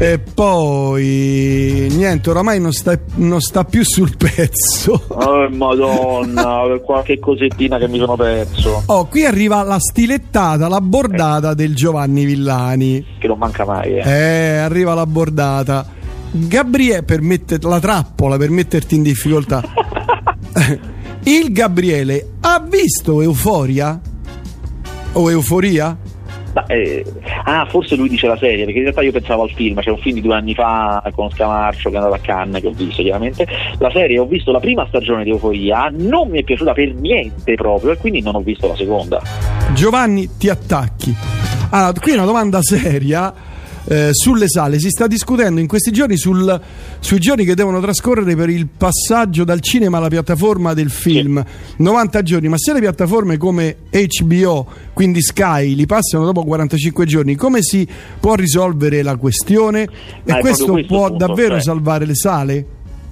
E poi niente, oramai non sta, non sta più sul pezzo. Oh madonna, qualche cosettina che mi sono perso. Oh, qui arriva la stilettata, la bordata del Giovanni Villani. Che non manca mai, eh. Eh, arriva la bordata. Gabriele, per metter- la trappola per metterti in difficoltà. Il Gabriele ha visto Euforia? O Euforia? Ma, eh, ah, forse lui dice la serie, perché in realtà io pensavo al film, c'è un film di due anni fa con Scamarcio che è andato a Cannes che ho visto chiaramente. La serie ho visto la prima stagione di Euforia, non mi è piaciuta per niente proprio e quindi non ho visto la seconda. Giovanni, ti attacchi. Allora, qui è una domanda seria. Eh, sulle sale. Si sta discutendo in questi giorni sul- sui giorni che devono trascorrere per il passaggio dal cinema alla piattaforma del film. 90 giorni ma se le piattaforme come HBO quindi Sky li passano dopo 45 giorni come si può risolvere la questione? E questo questo può punto, davvero cioè- salvare le sale?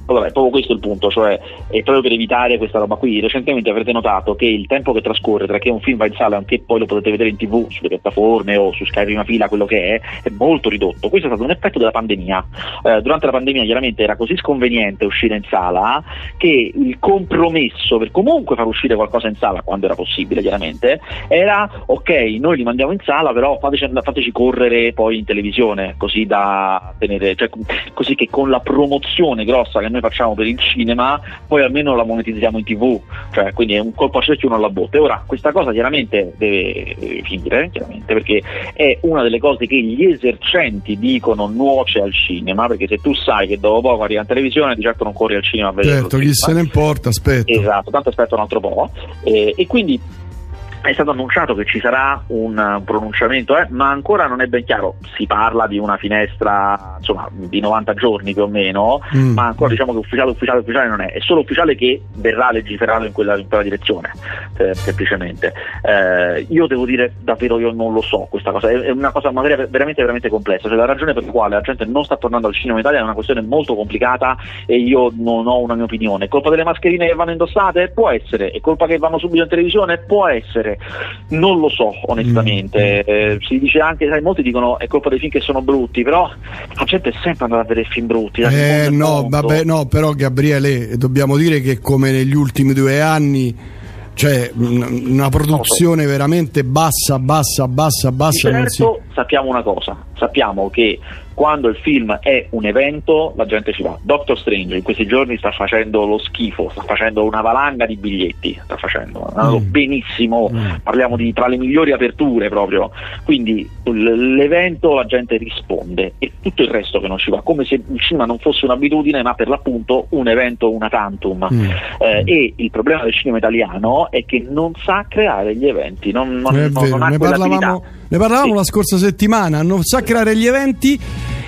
Allora, è proprio questo il punto, cioè è proprio per evitare questa roba qui. Recentemente avrete notato che il tempo che trascorre tra che un film va in sala e poi lo potete vedere in tv, sulle piattaforme o su Sky Prima Fila, quello che è, è molto ridotto. Questo è stato un effetto della pandemia. Eh, durante la pandemia chiaramente era così sconveniente uscire in sala che il compromesso per comunque far uscire qualcosa in sala, quando era possibile chiaramente, era ok, noi li mandiamo in sala, però fateci, fateci correre poi in televisione, così da tenere, cioè, così che con la promozione grossa che noi facciamo per il cinema, poi almeno la monetizziamo in tv, cioè, quindi è un colpo a cerchio uno alla botte. Ora, questa cosa chiaramente deve eh, finire, chiaramente, perché è una delle cose che gli esercenti dicono nuoce al cinema, perché se tu sai che dopo poco arriva in televisione, di certo non corri al cinema a vedere. Certo, chi se ne importa, aspetta. Esatto, tanto aspetta un altro po'. Eh, e quindi è stato annunciato che ci sarà un uh, pronunciamento, eh, ma ancora non è ben chiaro. Si parla di una finestra insomma, di 90 giorni più o meno, Mm. ma ancora diciamo che ufficiale, ufficiale, ufficiale non è. È solo ufficiale che verrà legiferato in quella, in quella direzione, eh, semplicemente. Eh, io devo dire davvero, io non lo so questa cosa, è, è una cosa magari veramente, veramente complessa. Cioè, la ragione per la quale la gente non sta tornando al cinema in Italia è una questione molto complicata e io non ho una mia opinione. È colpa delle mascherine che vanno indossate? Può essere. È colpa che vanno subito in televisione? Può essere. Non lo so, onestamente. Eh, si dice anche, sai, molti dicono è colpa dei film che sono brutti, però la gente è sempre andata a vedere film brutti. Eh, no, vabbè, no, però Gabriele, dobbiamo dire che come negli ultimi due anni un- una produzione veramente bassa, bassa, bassa, Di bassa. si- certo sappiamo una cosa, sappiamo che quando il film è un evento la gente ci va. Doctor Strange in questi giorni sta facendo lo schifo, sta facendo una valanga di biglietti, sta facendo Mm. benissimo, Mm. parliamo di tra le migliori aperture proprio, quindi l'evento la gente risponde e tutto il resto che non ci va, come se il cinema non fosse un'abitudine ma per l'appunto un evento una tantum. Mm. Eh, e il problema del cinema italiano è che non sa creare gli eventi, non, non, È non- non ha ne parlavamo, ne parlavamo Sì. la scorsa settimana, non sa creare gli eventi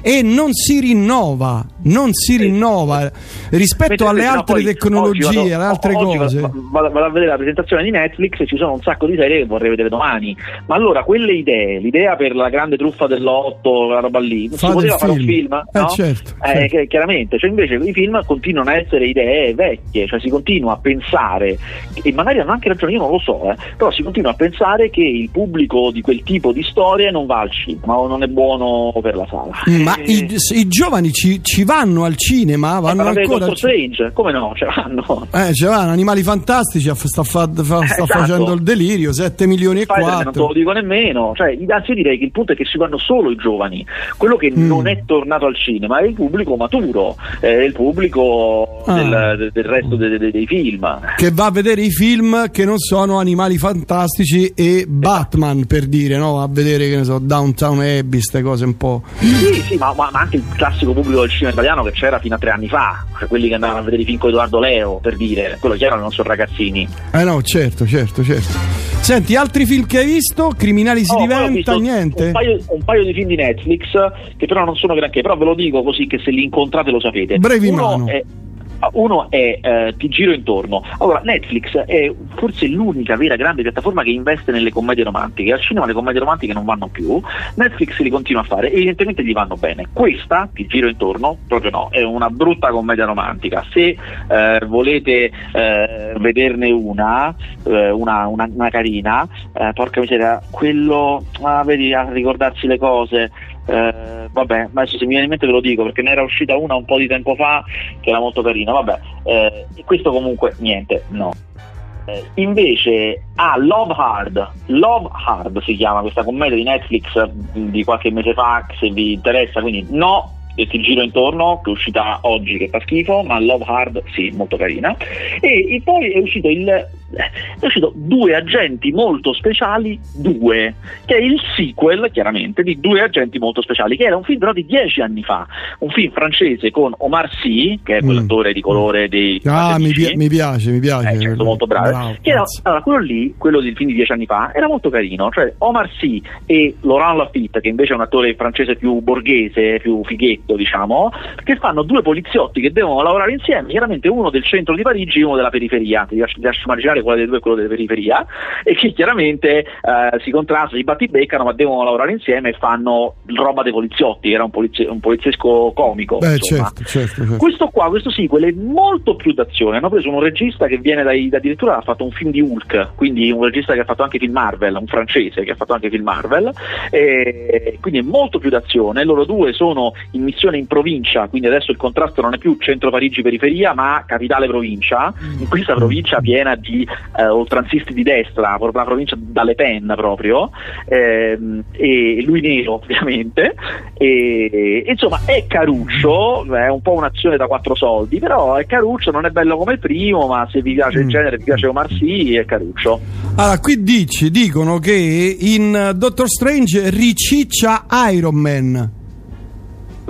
e non si rinnova, non si rinnova rispetto alle altre tecnologie, alle altre cose. Vado, a vedere la presentazione di Netflix e ci sono un sacco di serie che vorrei vedere domani. Ma allora quelle idee, l'idea per la grande truffa dell'otto, la roba lì, non Fate si poteva fare un film. Eh, no? certo, Eh, certo. chiaramente, cioè invece i film continuano a essere idee vecchie, cioè si continua a pensare, e magari hanno anche ragione, io non lo so, eh, però si continua a pensare che il pubblico di quel tipo di storie non va al cinema o non è buono per la sala. Ma Eh, i, i giovani ci, ci vanno vanno al cinema, vanno Eh, ancora al Strange, come no? Cioè, vanno. Eh, cioè, vanno, Animali Fantastici sta, fa- fa- sta esatto. facendo il delirio, 7 milioni e Spider-Man non te 4. lo dico nemmeno, cioè, anzi io direi che il punto è che si vanno solo i giovani, quello che Mm. non è tornato al cinema è il pubblico maturo, è il pubblico Ah. del, del resto de- de- dei film. Che va a vedere i film che non sono Animali Fantastici e Batman, per dire, no? A vedere, che ne so, Downtown Abbey, queste cose un po'. Sì, sì, ma, ma- ma anche il classico pubblico del cinema italiano che c'era fino a tre anni fa, cioè quelli che andavano a vedere i film con Edoardo Leo, per dire, quello che erano non sono ragazzini. Eh no, certo, certo, certo. Senti, altri film che hai visto? Criminali si ho diventa? Niente? Un paio, un paio di film di Netflix che però non sono granché, però ve lo dico così che se li incontrate lo sapete. Brevi uno mano. È, uno è eh, Ti giro intorno. Allora, Netflix è forse l'unica vera grande piattaforma che investe nelle commedie romantiche. Al cinema le commedie romantiche non vanno più, Netflix li continua a fare, evidentemente gli vanno bene. Questa, Ti giro intorno, proprio no, è una brutta commedia romantica. Se eh, volete eh, vederne una, eh, una, una- una carina, eh, porca miseria, quello, ah, vedi, a ricordarsi le cose. Eh, vabbè, ma se mi viene in mente ve lo dico perché ne era uscita una un po' di tempo fa che era molto carina. Vabbè, eh, questo comunque niente, no. Eh, invece a Love Hard, Love Hard si chiama questa commedia di Netflix di qualche mese fa, se vi interessa, quindi no. E ti giro intorno, che è uscita oggi che fa schifo, ma Love Hard sì, molto carina. E, poi è uscito il è uscito Due agenti molto speciali 2, che è il sequel chiaramente di Due agenti molto speciali, che era un film però di dieci anni fa, un film francese con Omar Sy, che è quell'attore di colore dei Ah, mi, pi- mi piace, mi piace. Eh, certo, molto bravo. Che era- allora, quello lì, quello del film di dieci anni fa, era molto carino. Cioè, Omar Sy e Laurent Lafitte, che invece è un attore francese più borghese, più fighetto, diciamo, che fanno due poliziotti che devono lavorare insieme, chiaramente uno del centro di Parigi e uno della periferia. Ti lascio, ti lascio immaginare quale dei due è quello della periferia, e che chiaramente eh, si contrastano, si battibeccano, ma devono lavorare insieme e fanno roba dei poliziotti. Era un, polizie- un poliziesco comico. Beh, certo, certo, certo. Questo qua, questo sequel è molto più d'azione. Hanno preso un regista che viene dai, da- addirittura ha fatto un film di Hulk, quindi un regista che ha fatto anche film Marvel, un francese che ha fatto anche film Marvel, e quindi è molto più d'azione. Loro due sono in missione in provincia, quindi adesso il contrasto non è più centro Parigi periferia, ma capitale provincia, in questa provincia piena di eh, oltranzisti di destra, proprio la provincia dalle Pen proprio, ehm, e lui nero ovviamente, e, insomma è caruccio, è un po' un'azione da quattro soldi, però è caruccio, non è bello come il primo, ma se vi piace il Mm. genere, vi piace Omar Sy, è caruccio. Allora, qui dici, dicono che in eh, Doctor Strange riciccia Iron Man.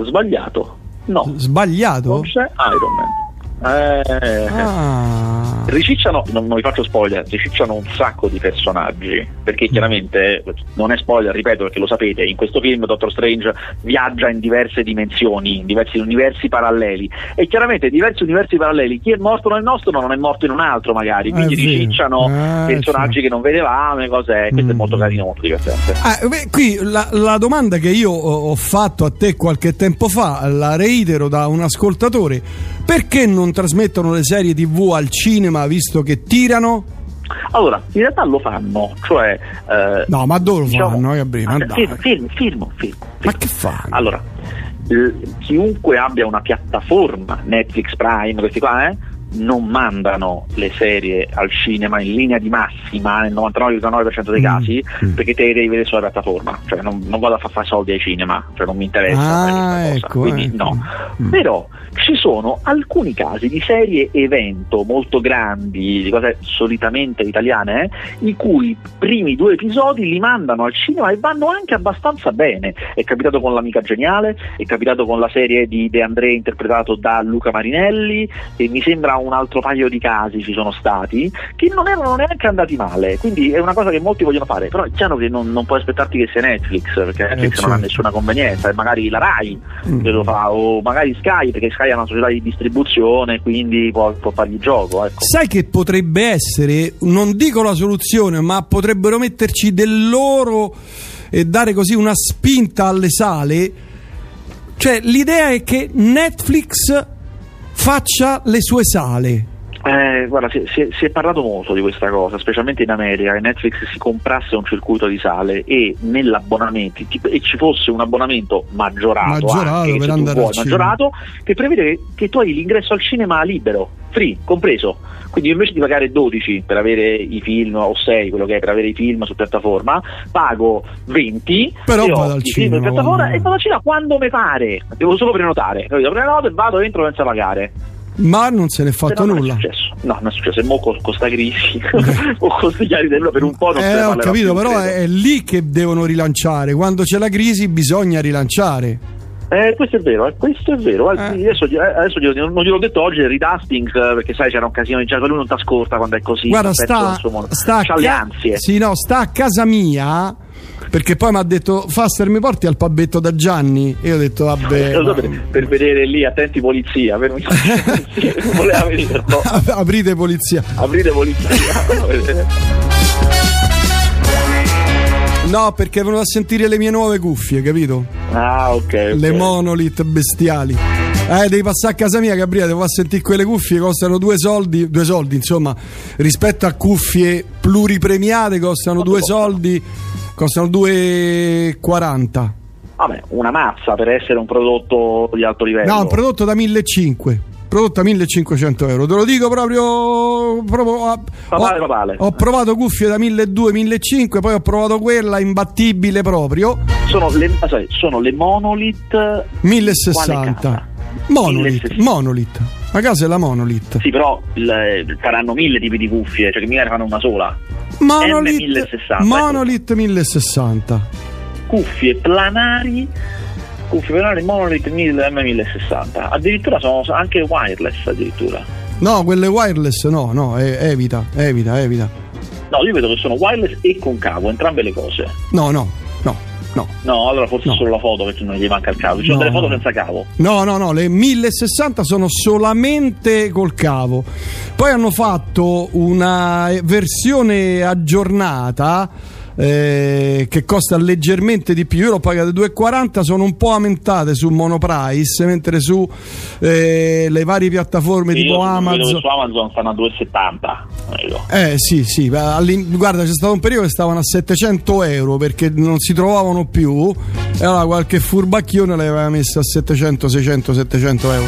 Sbagliato. No, Sbagliato? non c'è Iron Man. Eh, Ah. Ricicciano, non, non vi faccio spoiler, ricicciano un sacco di personaggi, perché chiaramente non è spoiler, ripeto perché lo sapete, in questo film Doctor Strange viaggia in diverse dimensioni, in diversi universi paralleli e chiaramente diversi universi paralleli chi è morto nel nostro non è morto in un altro magari, quindi È vero. ricicciano Eh, personaggi sì. che non vedevamo e cose, questo è Mm. molto carino, molto divertente. Ah, beh, qui la, la domanda che io ho fatto a te qualche tempo fa, la reitero da un ascoltatore, perché non trasmettono le serie tv al cinema visto che tirano? Allora, in realtà lo fanno, cioè... eh, No, ma dove lo diciamo- fanno, Gabri? Ma. Fermo, fermo, fermo, fermo. Ma che fanno? Allora, eh, chiunque abbia una piattaforma, Netflix Prime, questi qua, eh, non mandano le serie al cinema in linea di massima nel 99,9% dei Mm, casi mm. perché te le devi vedere sulla piattaforma, cioè non, non vado a far fare soldi ai cinema, cioè non mi interessa Ah, ecco, quindi ecco. no. Mm. Però ci sono alcuni casi di serie evento molto grandi, di cose solitamente italiane, eh, in cui i primi due episodi li mandano al cinema e vanno anche abbastanza bene. È capitato con L'Amica Geniale, è capitato con la serie di De André interpretato da Luca Marinelli e mi sembra un altro paio di casi ci sono stati che non erano neanche andati male. Quindi è una cosa che molti vogliono fare, però è chiaro che non, non puoi aspettarti che sia Netflix, perché Netflix non ha certo. nessuna convenienza, e magari la Rai Mm. lo fa, o magari Sky, perché Sky è una società di distribuzione, quindi può, può fargli gioco. Ecco. Sai che potrebbe essere, non dico la soluzione, ma potrebbero metterci del loro e dare così una spinta alle sale? Cioè, l'idea è che Netflix faccia le sue sale. Eh, guarda, si, si, si, è parlato molto di questa cosa, specialmente in America, che Netflix si comprasse un circuito di sale e nell'abbonamento e ci fosse un abbonamento maggiorato, maggiorato anche, vuoi, maggiorato, che prevede che, che tu hai l'ingresso al cinema libero, free, compreso. Quindi invece di pagare 12 per avere i film o 6, quello che è per avere i film su piattaforma, pago 20 però e vado al cinema, film piattaforma quando... e vado al cinema quando mi pare. Devo solo prenotare. Prenoto e vado entro senza pagare. Ma non se n'è fatto Però nulla. Non è successo. No, non è successo. E mo con questa crisi o con questi chiari dell'euro per un po' non eh, se ho capito, però credo. è lì che devono rilanciare. Quando c'è la crisi bisogna rilanciare. Eh, questo è vero, eh, questo è vero. Eh, Eh. Adesso, adesso glielo- non gliel'ho detto oggi, il ridusting, eh, perché sai c'era un casino di gente, lui non ti ascolta quando è così. Guarda, sta, sta, a c'ha le ca- ansie. sì, no, sta a casa mia. Perché poi mi ha detto Faster mi porti al pabetto da Gianni e io ho detto vabbè Lo so, per, per vedere lì, attenti polizia, per voleva venire, no? aprite polizia aprite polizia. no perché venuto a sentire le mie nuove cuffie capito ah, ok. ok. le monolith bestiali eh devi passare a casa mia Gabriele devo far sentire quelle cuffie costano due soldi due soldi insomma rispetto a cuffie pluripremiate costano due soldi costano 2,40 Vabbè, una mazza per essere un prodotto di alto livello. No, un prodotto da 1500. Prodotto a 1500 euro, te lo dico proprio. proprio a- Papale, ho, papale. ho provato cuffie da 1200-1500, poi ho provato quella imbattibile proprio. sono, le, ah, sono le monolith. Quale 1060. Monolith, 1060. Monolith. La casa è la Monolith. Sì, però il- faranno mille tipi di cuffie, cioè che mica ne fanno una sola. Monolith, M1060, Monolith 1060. Cuffie planari. Cuffie planari Monolith 1000 M1060. Addirittura sono anche wireless addirittura. No, quelle wireless no, no, evita, evita, evita. No, io vedo che sono wireless e con cavo, entrambe le cose. No, no, no, no. Allora forse No. solo la foto perché non gli manca il cavo. Ci sono No, delle foto senza cavo. No, no, no, le 1060 sono solamente col cavo. Poi hanno fatto una versione aggiornata eh, che costa leggermente di più. Io l'ho pagata 2,40, sono un po' aumentate su Monoprice, mentre su eh, le varie piattaforme Io tipo Amazon. su Amazon stanno a 2,70. Ecco. Eh sì, sì, guarda c'è stato un periodo che stavano a 700 euro perché non si trovavano più e allora qualche furbacchione le aveva messe a 700, 600, 700 euro.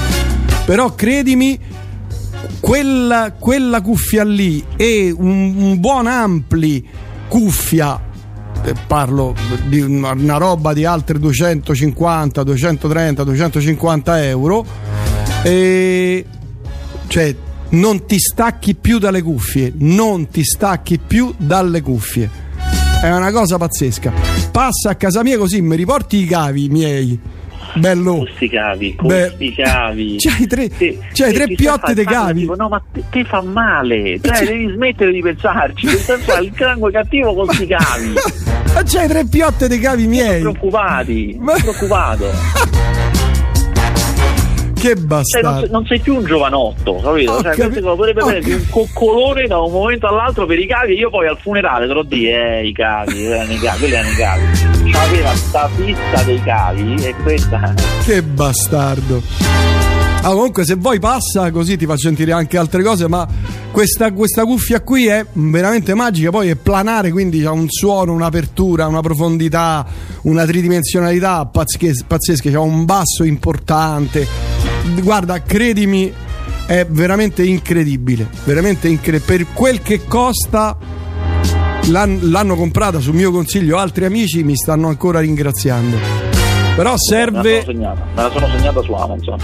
Però credimi, quella, quella cuffia lì e un, un buon ampli cuffia, eh, parlo di una, roba di altre 250, 230, 250 euro, e cioè non ti stacchi più dalle cuffie, non ti stacchi più dalle cuffie. È una cosa pazzesca. Passa a casa mia così mi riporti i cavi miei. Bello. Questi cavi, questi cavi. c'hai tre- Sì, c'hai tre piotte dei cavi. tipo, no, ma te, te fa male. Cioè, Sì. devi smettere di pensarci. Senso, il crango è cattivo con questi cavi. Ma c'hai tre piotte dei cavi miei. Preoccupati. Ma- Preoccupato. Che Cioè, non, bastardo. non sei più un giovanotto, capito? Cioè, capi- questo potrebbe ho prenderti un coccolone da un momento all'altro per i cavi e io poi al funerale te lo dico, eh, i cavi, erano i cavi, quelli erano i cavi. C'aveva sta pista dei cavi e questa... Che bastardo. Ah, comunque, se vuoi passa così ti faccio sentire anche altre cose. Ma questa, questa cuffia qui è veramente magica. Poi è planare, quindi ha un suono, un'apertura, una profondità, una tridimensionalità pazzesche- pazzesche. C'ha un basso importante. Guarda, credimi, è veramente incredibile. Veramente incredibile. Per quel che costa. l'han- l'hanno comprata su mio consiglio altri amici mi stanno ancora ringraziando però Me serve la sono segnata, me la sono segnata su Amazon.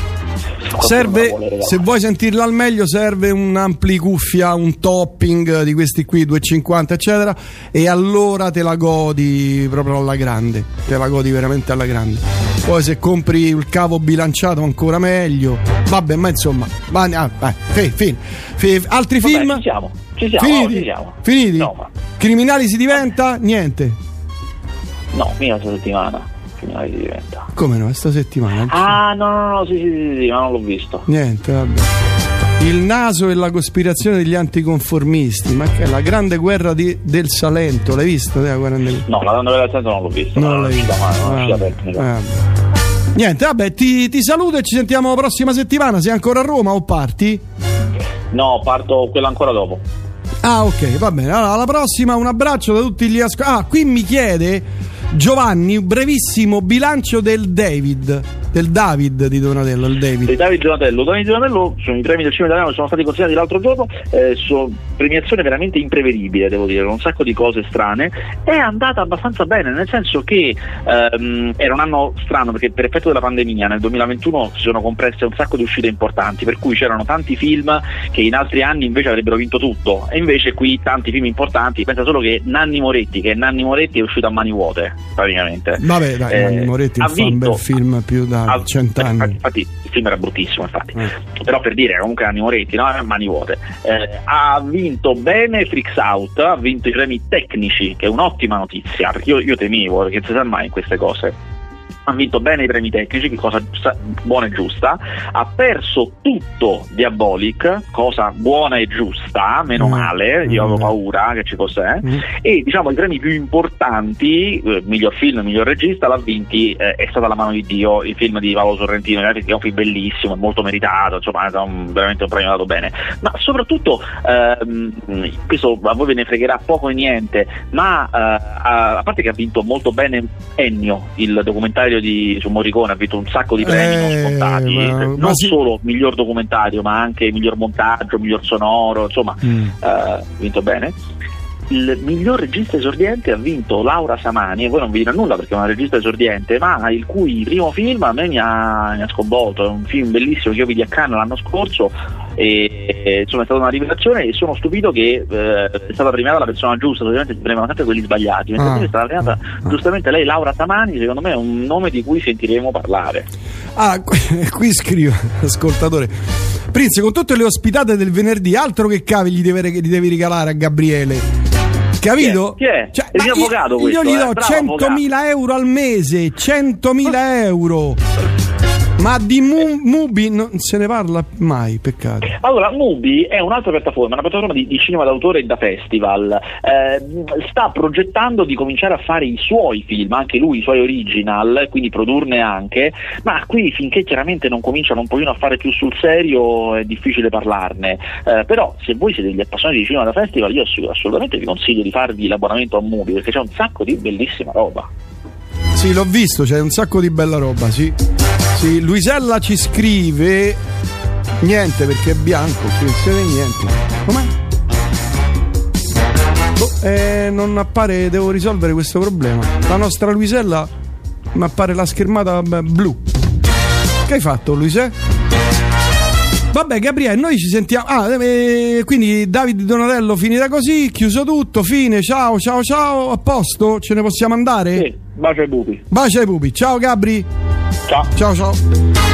Serve se vuoi sentirla al meglio serve un ampli cuffia un topping di questi qui 250 eccetera e allora te la godi proprio alla grande te la godi veramente alla grande. Poi se compri il cavo bilanciato ancora meglio. Vabbè ma insomma va, ah, vai, fi- fine. Fi- altri Vabbè, film? Ci siamo, ci siamo, finiti? ci siamo. finiti? No, ma- criminali si diventa? Niente. No, mica questa settimana. Finale si diventa. come no questa settimana Ah, no, no, no, sì, sì, sì, sì, ma non l'ho visto. Niente, vabbè. Il naso e la cospirazione degli anticonformisti, ma che è la grande guerra di- del Salento, l'hai visto? te, la guerra del- No, la grande bella non l'ho visto. Non l'hai visto. mai, non sa. vabbè. Niente, vabbè, ti, ti saluto e ci sentiamo la prossima settimana. Sei ancora a Roma o parti? No, parto quella ancora dopo. Ah, ok, va bene. Allora, alla prossima, un abbraccio da tutti gli ascoltatori. Ah, qui mi chiede Giovanni brevissimo bilancio del David del David di Donatello, il David. Di David Donatello. David Donatello sono i premi del cinema italiano che sono stati consigliati l'altro giorno, eh, sono premiazione veramente imprevedibile, devo dire, un sacco di cose strane. È andata abbastanza bene, nel senso che ehm, era un anno strano perché per effetto della pandemia nel 2021 si sono compresse un sacco di uscite importanti, per cui c'erano tanti film che in altri anni invece avrebbero vinto tutto, e invece qui tanti film importanti. Pensa solo che Nanni Moretti, che Nanni Moretti è uscito a mani vuote, praticamente. Vabbè, dai, eh, Nanni Moretti fa un bel film più da a cent'anni. Infatti, il film era bruttissimo, infatti. Eh. Però per dire, comunque Anni Moretti, no? mani vuote. Eh, ha vinto bene Freaks Out, ha vinto i premi tecnici, che è un'ottima notizia, perché io, io temevo, perché si sa mai in queste cose ha vinto bene i premi tecnici, cosa buona e giusta, ha perso tutto Diabolic, cosa buona e giusta, meno mm. male, io avevo mm. paura che ci fosse, eh? mm. e diciamo i premi più importanti, eh, miglior film, miglior regista, l'ha vinti, eh, è stata La mano di Dio, il film di Paolo Sorrentino, che è un film bellissimo, molto meritato, insomma è un, veramente un premio dato bene, ma soprattutto, ehm, questo a voi ve ne fregherà poco e niente, ma eh, a, a parte che ha vinto molto bene Ennio, il documentario documentario di, su Morricone ha vinto un sacco di premi eh, non scontati, ma, non ma solo sì. miglior documentario, ma anche miglior montaggio, miglior sonoro, insomma, mm. eh, ha vinto bene il miglior regista esordiente ha vinto Laura Samani e voi non vi dirà nulla perché è una regista esordiente ma il cui primo film a me mi ha, mi ha sconvolto. È un film bellissimo che io vidi a Cannes l'anno scorso e insomma è stata una rivelazione e sono stupito che eh, è stata premiata la persona giusta solitamente si premiano sempre quelli sbagliati mentre ah, è stata premiata ah, giustamente lei Laura Samani secondo me è un nome di cui sentiremo parlare. Ah qui scrivo ascoltatore Prince con tutte le ospitate del venerdì altro che cavi gli, deve, gli devi regalare a Gabriele Capito? Chi è? Chi è? Cioè, il mio avvocato questo, Io gli do eh? 100.000 euro al mese, 100.000 euro. Ma di Mu- Mubi non se ne parla mai, peccato. Allora, Mubi è un'altra piattaforma, una piattaforma di, di cinema d'autore e da festival. Eh, sta progettando di cominciare a fare i suoi film, anche lui, i suoi original, quindi produrne anche, ma qui finché chiaramente non cominciano un pochino a fare più sul serio è difficile parlarne. Eh, però se voi siete degli appassionati di cinema da festival, io assolutamente vi consiglio di farvi l'abbonamento a Mubi perché c'è un sacco di bellissima roba. Sì, l'ho visto, c'è un sacco di bella roba, sì. Sì, Luisella ci scrive niente perché è bianco, qui si vede niente. Com'è? Boh, eh, non appare, devo risolvere questo problema. La nostra Luisella mi appare la schermata blu. Che hai fatto, Luise? Vabbè, Gabriele, noi ci sentiamo. Ah, eh, quindi Davide Donatello finita così, chiuso tutto, fine. Ciao, ciao, ciao. A posto? Ce ne possiamo andare? Sì, bacio ai pupi. Bacio ai pupi. Ciao, Gabri. Ciao. Ciao, ciao.